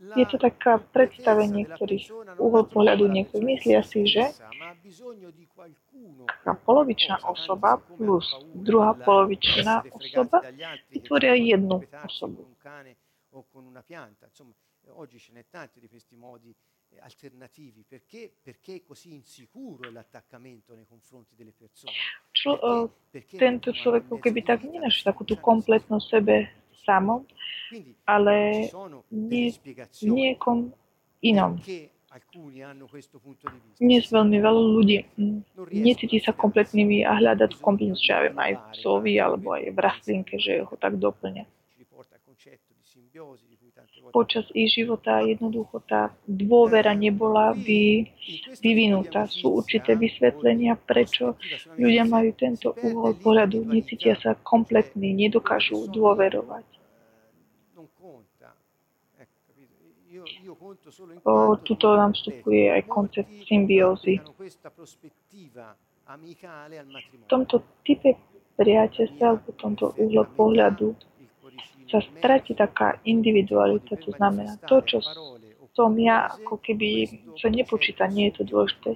[SPEAKER 2] je to taká predstava niektorých uhol pohľadu. Niektorí myslia si, že taká polovičná osoba plus druhá polovičná osoba vytvoria jednu osobu. Oggi ce n'è tanti di questi modi alternativi. Perché? Perché è così insicuro l'attaccamento nei confronti delle persone. Čo, uh, tento človek keby tak nenašiel takú tú kompletnú sebe samom, ale nie, niekom inom. Dnes veľmi veľa ľudí necíti sa kompletnými a hľadať kompletnosť, že aj v psovi alebo aj v rastlinke, že ho tak doplňa. Počas ich života jednoducho tá dôvera nebola by vyvinutá. Sú určité vysvetlenia, prečo ľudia majú tento uhol pohľadu, necítia sa kompletní, nedokážu dôverovať. O, tuto nám vstupuje aj koncept symbiózy. V tomto type priateľstva alebo tomto uhle pohľadu sa stratí taká individualita, to znamená to, čo som ja, ako keby sa nepočíta, nie je to dôležité.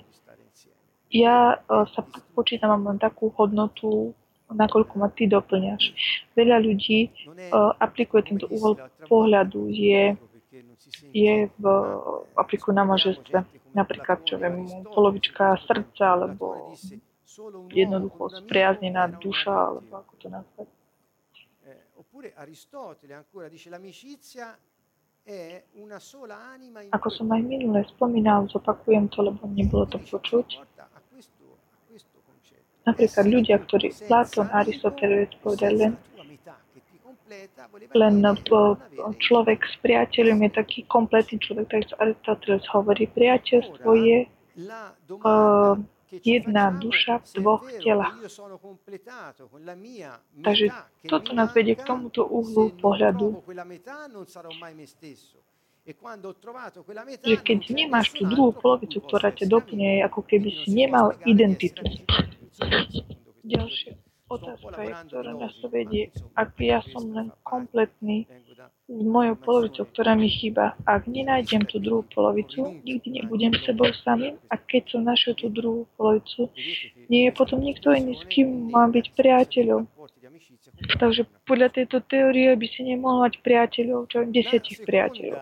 [SPEAKER 2] Ja uh, sa počítam, mám len takú hodnotu, nakoľko ma ty doplňaš. Veľa ľudí uh, aplikuje tento uhol pohľadu, je je v apliku na manželstve. Napríklad, čo viem, polovička srdca, alebo jednoducho spriaznená duša, alebo ako to nazvať. Ako som aj minule spomínal, zopakujem to, lebo nebolo to počuť. Napríklad ľudia, ktorí Platón, Aristoteles povedali len len človek s priateľom je taký kompletný človek, tak Aristoteles hovorí, priateľstvo je uh, jedna duša v dvoch telách. Takže toto nás vedie k tomuto uhlu pohľadu. Že keď nemáš tú druhú polovicu, ktorá ťa doplňuje, ako keby si nemal identitu. Ďalšie otázka je, ktorá nás vedie. Ak ja som len kompletný s mojou polovicou, ktorá mi chýba, ak nenájdem tú druhú polovicu, nikdy nebudem sebou samým a keď som našiel tú druhú polovicu, nie je potom nikto iný, s kým mám byť priateľom. Takže podľa tejto teórie by si nemohol mať priateľov, čo desiatich priateľov.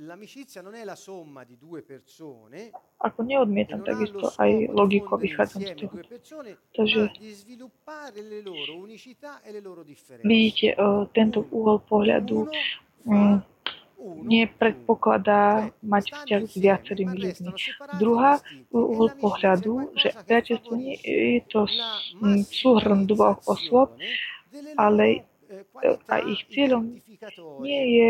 [SPEAKER 2] L'amicizia non è la somma di due persone, Ako neodmietam takisto aj logiku, vychádzam z toho. Takže vidíte, tento úhol pohľadu um, nepredpokladá mať vzťah s viacerými ľuďmi. Druhá úhol pohľadu, že priateľstvo nie je to súhrn dvoch osôb, ale a ich cieľom nie je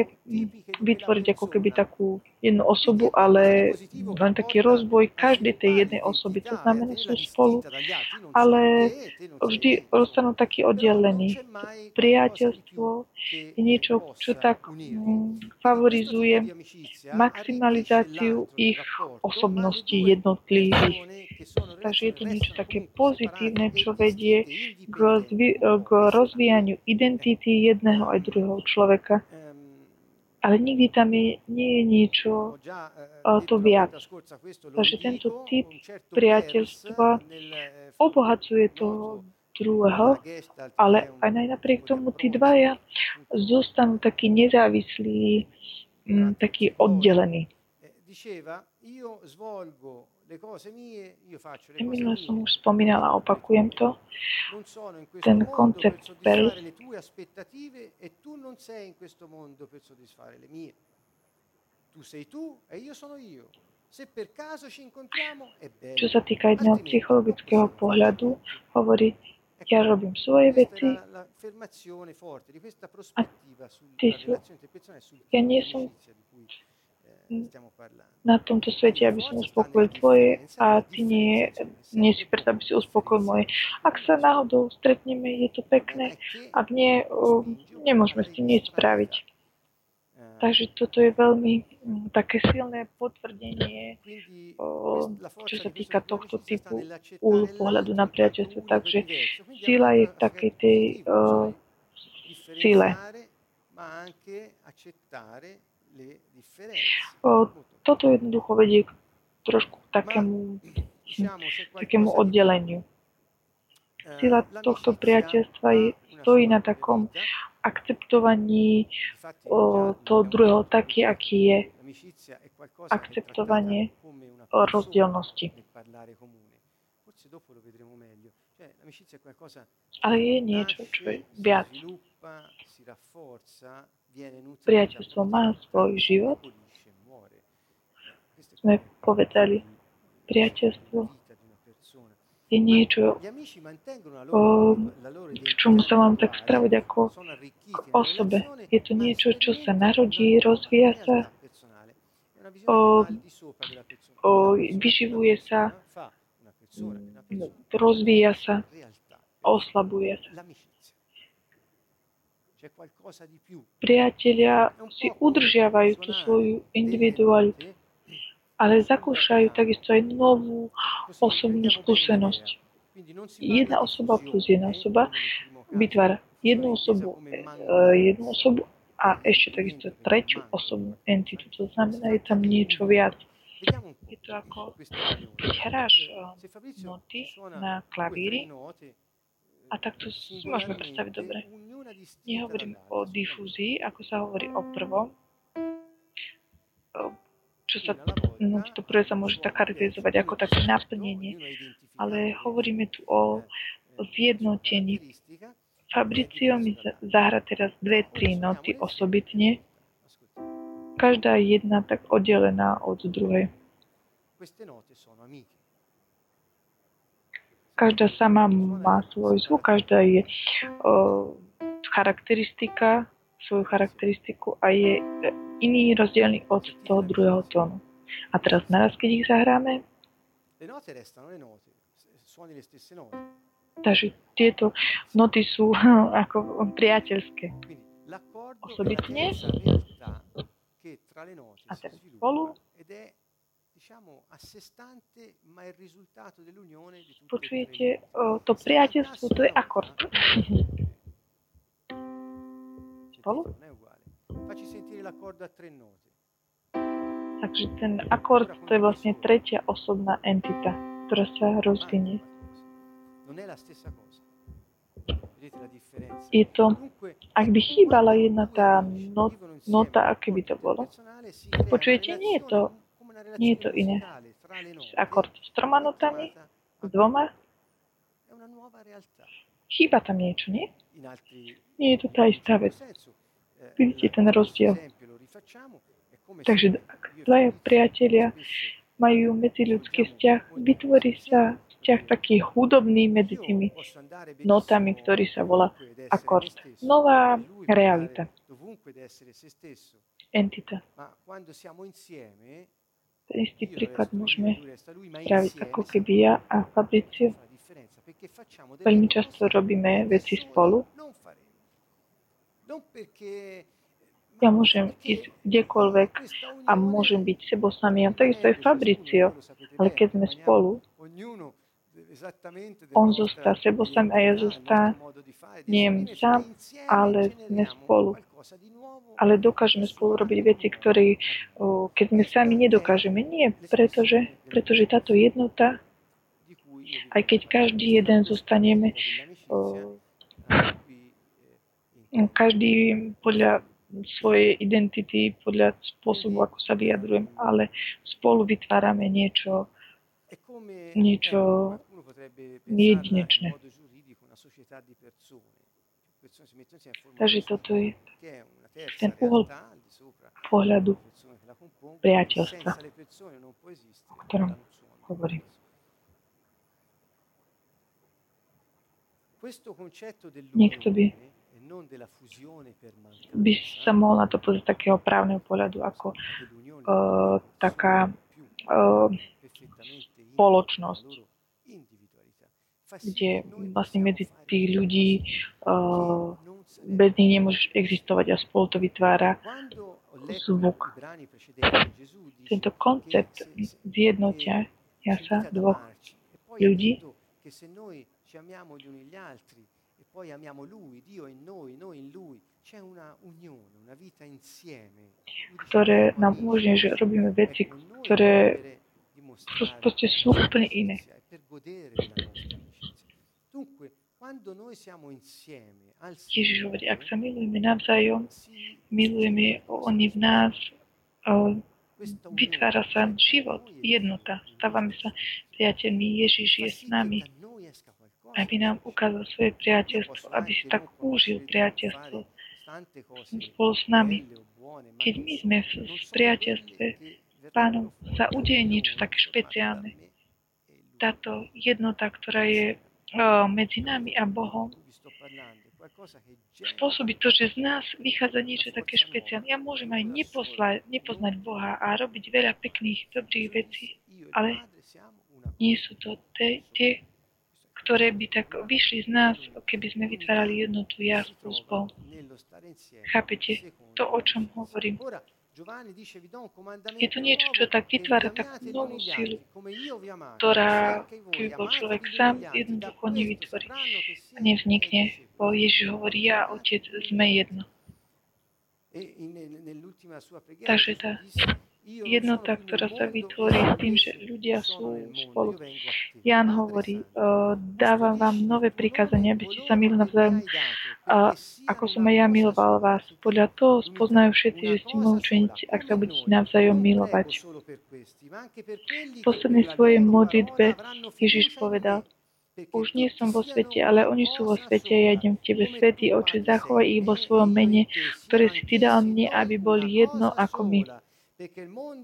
[SPEAKER 2] vytvoriť ako keby takú jednu osobu, ale len taký rozvoj každej tej jednej osoby. To znamená, sú spolu, ale vždy ostanú takí oddelení. Priateľstvo je niečo, čo tak mm, favorizuje maximalizáciu ich osobností jednotlivých. Takže je to niečo také pozitívne, čo vedie k, rozvi- k rozvíjaniu identity jedného aj druhého človeka. Ale nikdy tam je, nie je niečo to viac. Takže tento typ priateľstva obohacuje toho druhého, ale aj napriek tomu tí dvaja zostanú takí nezávislí, takí oddelení. Už spomínala, opakujem to, ten koncept PERL. E Čo sa týka jedného psychologického pohľadu, hovorí, ja robím svoje veci a ty sú, ja nie som na tomto svete, aby som uspokojil tvoje a ty nie, nie si preto, aby si uspokojil moje. Ak sa náhodou stretneme, je to pekné, ak nie, nemôžeme s tým nič spraviť. Takže toto je veľmi mm, také silné potvrdenie, o, čo sa týka tohto typu úhlu pohľadu na priateľstvo. Takže sila je takej tej o, sile. Toto jednoducho vedie k trošku takému, takému oddeleniu. Eh, Sila tohto priateľstva stojí na takom akceptovaní toho druhého taký, aký je. Akceptovanie rozdielnosti. Ale je niečo, čo je viac. Priateľstvo má svoj život. Sme povedali, priateľstvo je niečo, o, k sa mám tak spraviť ako k osobe. Je to niečo, čo sa narodí, rozvíja sa, o, o, vyživuje sa, rozvíja sa, oslabuje sa. Priatelia si udržiavajú tú svoju individualitu ale zakúšajú takisto aj novú osobnú skúsenosť. Jedna osoba plus jedna osoba vytvára jednu osobu, e, jednu osobu a ešte takisto tretiu osobnú entitu. To znamená, je tam niečo viac. Je to ako keď hráš e, noty na klavíri a takto si môžeme predstaviť dobre. Nehovorím o difúzii, ako sa hovorí o prvom, čo sa no, to prvé sa môže tak charakterizovať ako také naplnenie, ale hovoríme tu o, zjednotení. Fabricio mi zahra teraz dve, tri noty osobitne, každá jedna tak oddelená od druhej. Každá sama má svoj zvuk, každá je o, charakteristika, svoju charakteristiku a je iný rozdielný od toho druhého tónu. A teraz naraz, keď ich zahráme, takže tieto noty sú ako priateľské. Osobitne a teraz spolu počujete to priateľstvo, to je akord. Spolu. Takže ten akord to je vlastne tretia osobná entita, ktorá sa rozvinie. Je to, ak by chýbala jedna tá not, nota, aké by to bolo? Počujete, nie je to, nie je to iné. Akord s troma notami, s dvoma. Chýba tam niečo, nie? Nie je to tá istá vec. Vidíte ten rozdiel. Takže ak dvaja priatelia majú medziľudský vzťah, vytvorí sa vzťah taký hudobný medzi tými notami, ktorý sa volá akord. Nová realita. Entita. Ten istý príklad môžeme spraviť ako keby ja a Fabricio. Veľmi často robíme veci spolu, ja môžem ísť kdekoľvek a môžem byť sebou samý. A takisto je Fabricio. Ale keď sme spolu, on zostal sebou sám a ja zostanem sám, ale sme spolu. Ale dokážeme spolu robiť veci, ktoré keď sme sami nedokážeme. Nie, pretože, pretože táto jednota, aj keď každý jeden zostaneme každý podľa svojej identity, podľa spôsobu, ako sa vyjadrujem, ale spolu vytvárame niečo, niečo jedinečné. Takže toto je ten uhol pohľadu priateľstva, o ktorom hovorím. Niekto by by sa mohol na to pozrieť takého právneho pohľadu ako uh, taká uh, spoločnosť, kde vlastne medzi tých ľudí uh, bez nich nemôže existovať a spolu to vytvára zvuk. Tento koncept zjednotia ja sa dvoch ľudí ktoré nám umožňuje, že robíme veci, ktoré proste sú úplne iné. Ježiš hovorí, ak sa milujeme navzájom, milujeme oni v nás, vytvára sa život, jednota, stávame sa priateľmi, Ježiš je s nami, aby nám ukázal svoje priateľstvo, aby si tak užil priateľstvo spolu s nami. Keď my sme v, priateľstve s pánom, sa udeje niečo také špeciálne. Táto jednota, ktorá je medzi nami a Bohom, spôsobí to, že z nás vychádza niečo také špeciálne. Ja môžem aj neposlať, nepoznať Boha a robiť veľa pekných, dobrých vecí, ale nie sú to tie ktoré by tak vyšli z nás, keby sme vytvárali jednotu ja spolu s Bohom. Chápete to, o čom hovorím? Je to niečo, čo tak vytvára takú novú sílu, ktorá, keby bol človek sám, jednoducho nevytvorí nevznikne. Bo Ježiš hovorí, ja, Otec, sme jedno. Takže tá jednota, ktorá sa vytvorí s tým, že ľudia sú spolu. Jan hovorí, dávam vám nové prikázanie, aby ste sa milili navzájom, ako som aj ja miloval vás. Podľa toho spoznajú všetci, že ste moji učeníci, ak sa budete navzájom milovať. V poslednej svojej modlitbe Ježiš povedal, už nie som vo svete, ale oni sú vo svete a ja idem k Tebe, Svetý Oče, zachovaj ich vo svojom mene, ktoré si Ty dal mne, aby boli jedno ako my.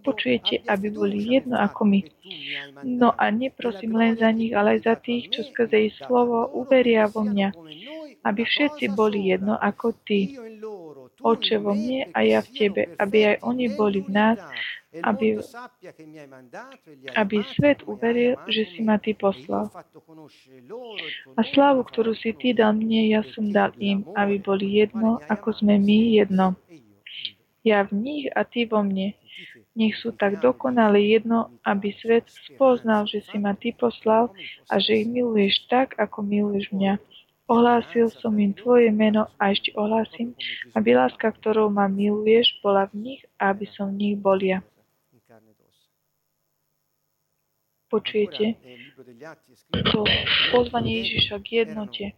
[SPEAKER 2] Počujete, aby boli jedno ako my. No a neprosím len za nich, ale aj za tých, čo skrze ich slovo uveria vo mňa, aby všetci boli jedno ako Ty. Oče vo mne a ja v Tebe, aby aj oni boli v nás, aby, aby svet uveril, že si ma Ty poslal. A slávu, ktorú si Ty dal mne, ja som dal im, aby boli jedno, ako sme my jedno. Ja v nich a Ty vo mne, nech sú tak dokonale jedno, aby svet spoznal, že si ma Ty poslal a že ich miluješ tak, ako miluješ mňa. Ohlásil som im Tvoje meno a ešte ohlásim, aby láska, ktorou ma miluješ, bola v nich a aby som v nich bol ja. Počujete? To pozvanie Ježiša k jednote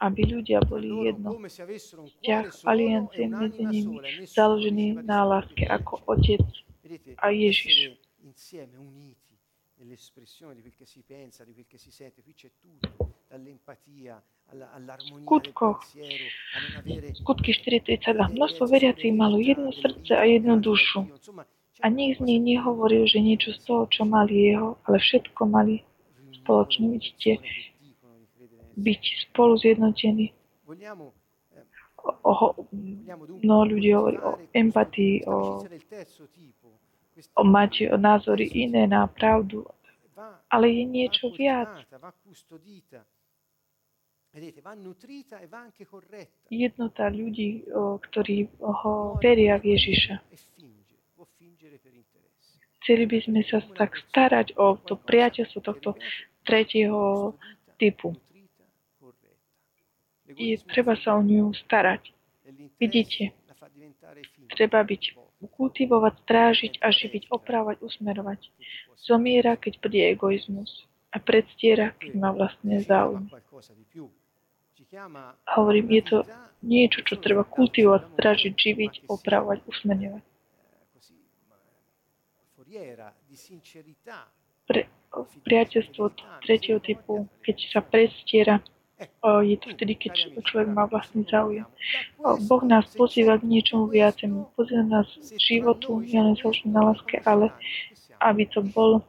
[SPEAKER 2] aby ľudia boli jedno. Vzťah aliancie medzi nimi založený na láske ako Otec a Ježiš. avere... Skutky 4.32. Množstvo veriacich malo jedno srdce a jednu dušu. A nik z nich nehovoril, že niečo z toho, čo mali jeho, ale všetko mali spoločne. Vidíte, byť spolu zjednotení. O, o, mnoho ľudí hovorí o empatii, o, o mať názory iné na pravdu, ale je niečo viac. Jednota ľudí, ktorí ho veria v Ježiša. Chceli by sme sa tak starať o to priateľstvo tohto tretieho typu je treba sa o ňu starať. Vidíte, treba byť, kultivovať, strážiť a živiť, opravať, usmerovať. Zomiera, keď príde egoizmus a predstiera, keď má vlastné záujmy. Hovorím, je to niečo, čo treba kultivovať, strážiť, živiť, opravovať, usmerňovať. Pre, priateľstvo tretieho typu, keď sa predstiera, je to vtedy, keď človek má vlastný záujem. Boh nás pozýva k niečomu viacemu. Pozýva nás k životu, len založené na láske, ale aby to bol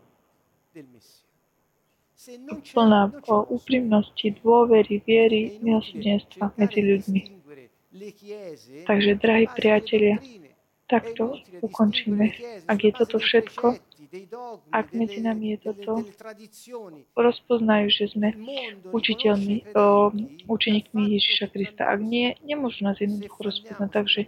[SPEAKER 2] plná o úprimnosti, dôvery, viery, milosrdenstva medzi ľuďmi. Takže, drahí priatelia, takto ukončíme. Ak je toto všetko, ak medzi nami je toto, rozpoznajú, že sme učiteľmi, o, učeníkmi Ježiša Krista. Ak nie, nemôžu nás jednoducho rozpoznať. Takže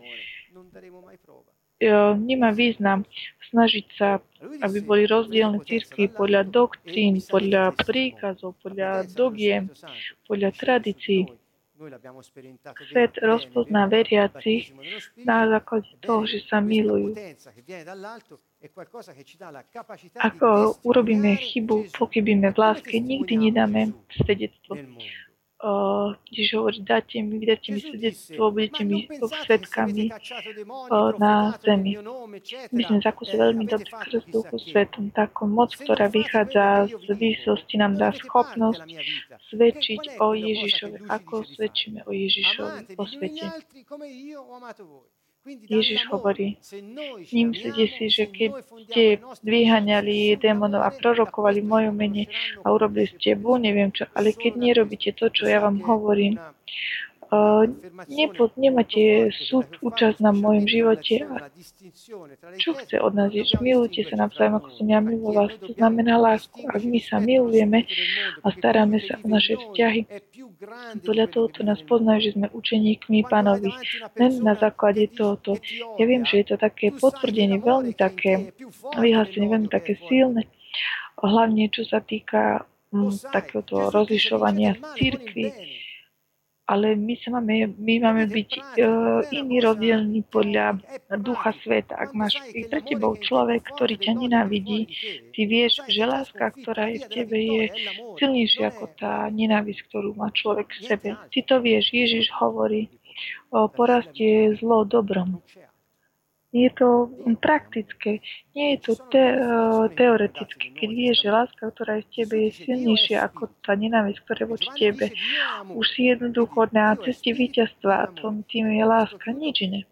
[SPEAKER 2] nemá význam snažiť sa, aby boli rozdielne církvy podľa doktrín, podľa príkazov, podľa dogiem, podľa tradícií. Svet rozpozná veriacich na základe toho, že sa milujú. Ako urobíme chybu, pochybíme v láske, nikdy nedáme svedectvo. Když hovorí, dáte mi, dáte mi svedectvo, budete mi svetkami na zemi. My sme zakúsili veľmi dobre skrz Duchu Svetom. Takú moc, ktorá vychádza z výsosti, nám dá schopnosť svedčiť o Ježišovi. Ako svedčíme o Ježišovi po svete? Ježiš hovorí, nemyslíte si, že keď ste vyhaňali démonov a prorokovali v mojom mene a urobili ste bu, neviem čo, ale keď nerobíte to, čo ja vám hovorím, nepo, nemáte súd, účasť na mojom živote. A čo chce od nás Ježiš? Milujte sa navzájom, ako som ja miloval. To znamená lásku. Ak my sa milujeme a staráme sa o naše vzťahy, podľa toho to nás poznajú, že sme učeníkmi pánovi. Len na základe tohoto. Ja viem, že je to také potvrdenie, veľmi také vyhlásenie, veľmi také silné. Hlavne čo sa týka m, takéhoto rozlišovania církvy ale my, sa máme, my máme byť uh, iný rozdielný podľa ducha sveta. Ak máš pre tebou človek, ktorý ťa nenávidí, ty vieš, že láska, ktorá je v tebe, je silnejšia ako tá nenávisť, ktorú má človek v sebe. Ty to vieš, Ježiš hovorí, o porastie zlo dobrom. Je to praktické, nie je to te, uh, teoretické. Keď vieš, že láska, ktorá je v tebe, je silnejšia ako tá nenávisť, ktorá je voči tebe, už si jednoducho na ceste víťazstva a tom tým je láska, nič iné.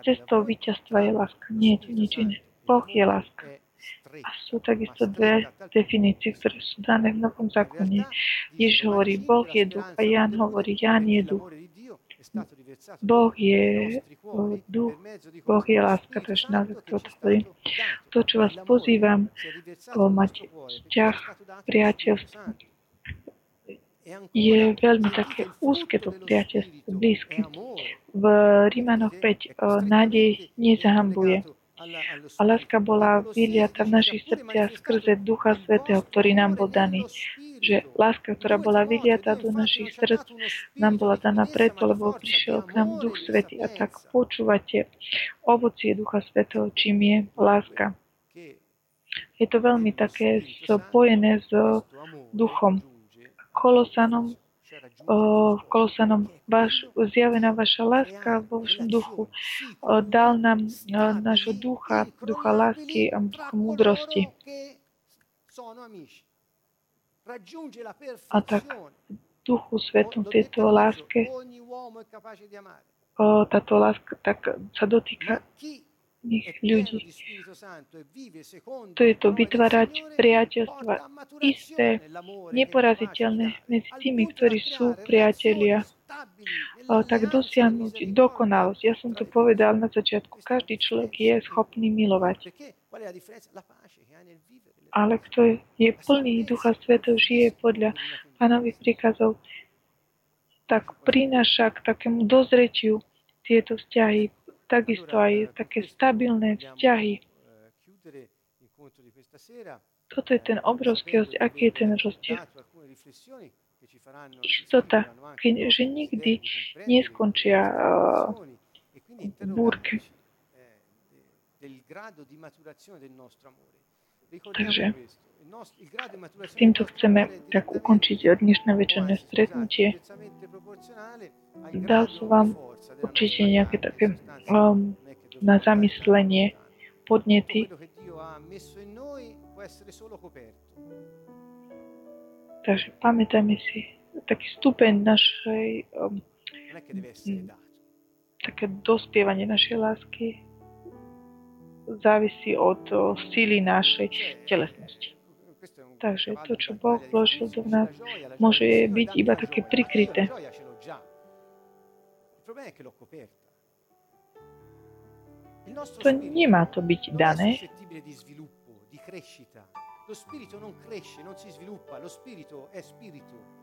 [SPEAKER 2] Cestou víťazstva je láska, nie je to nič iné. Boh je láska. A sú takisto dve definície, ktoré sú dané v Novom zákone. Ježiš hovorí, Boh je duch a Jan hovorí, Jan je duch. Boh je duch, Boh je láska, to hovorí. To, čo vás pozývam, mať vzťah, priateľstvo, je veľmi také úzke to priateľstvo, blízke. V Rímanoch 5 nádej nezahambuje. A láska bola vyliata v našich srdciach skrze Ducha Svetého, ktorý nám bol daný že láska, ktorá bola vyliata do našich srdc, nám bola daná preto, lebo prišiel k nám Duch Svetý. A tak počúvate ovocie Ducha Svetého, čím je láska. Je to veľmi také spojené s duchom. Kolosanom, v Kolosanom vaš, zjavená vaša láska vo vašom duchu. Dal nám nášho ducha, ducha lásky a ducha múdrosti. A tak Duchu Svetom tejto láske, o, táto láska tak sa dotýka iných ľudí. To je to vytvárať priateľstva isté, neporaziteľné medzi tými, ktorí sú priatelia. O, tak dosiahnuť dokonalosť. Ja som to povedal na začiatku. Každý človek je schopný milovať ale kto je plný Ducha Svetov, žije podľa pánových príkazov, tak prináša k takému dozretiu tieto vzťahy, takisto aj také stabilné vzťahy. Toto je ten obrovský rozdiel. Aký je ten rozdiel? Istota, že nikdy neskončia uh, búrky. Takže týmto chceme tak ukončiť dnešné večerné stretnutie. Dal som vám určite nejaké také um, na zamyslenie podnety. Takže pamätajme si taký stupeň našej um, také dospievanie našej lásky závisí od síly našej telesnosti. Takže to, čo Boh vložil do nás, môže byť iba také prikryté. To nemá to byť dané.
[SPEAKER 1] Lo spirito non cresce, non si sviluppa, lo spirito è spirito.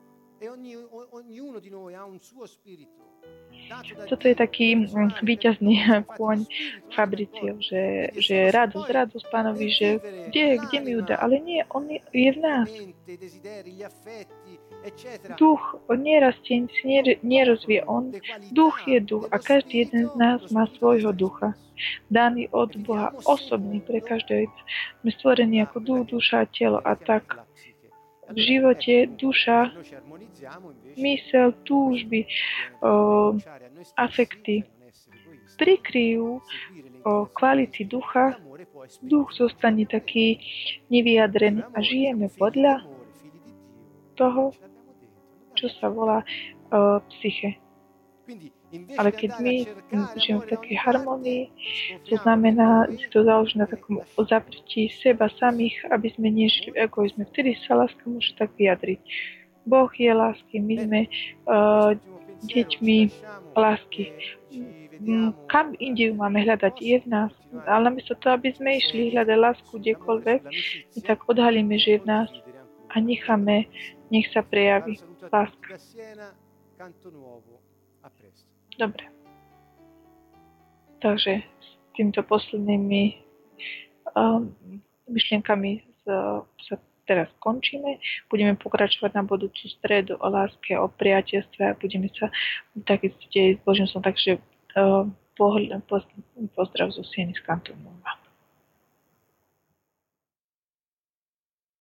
[SPEAKER 2] Toto je taký výťazný kôň Fabricio, že, že radosť, radosť pánovi, že kde, kde mi ju dá, ale nie, on je, je v nás. Duch nerastie, nerozvie on. Duch je duch a každý jeden z nás má svojho ducha. Daný od Boha, osobný pre každého. Sme stvorení ako duch, duša a telo a tak v živote duša, mysel, túžby, o, afekty prikryjú o kvality ducha, duch zostane taký nevyjadrený a žijeme podľa toho, čo sa volá uh, psyche. Ale keď my žijeme v takej harmonii, to znamená, že to záleží na takom zapretí seba samých, aby sme nežili v egoizme. Vtedy sa láska môže tak vyjadriť. Boh je lásky, my sme uh, deťmi lásky. Kam inde ju máme hľadať? Je v nás. Ale namiesto toho, aby sme išli hľadať lásku kdekoľvek, my tak odhalíme, že je v nás a necháme, nech sa prejaví láska. Dobre. Takže s týmto poslednými um, myšlienkami z, sa teraz končíme. Budeme pokračovať na budúcu stredu o láske, o priateľstve a budeme sa takisto dejiť s Božím som, takže uh, pozdrav zo Sieny z Kantonu.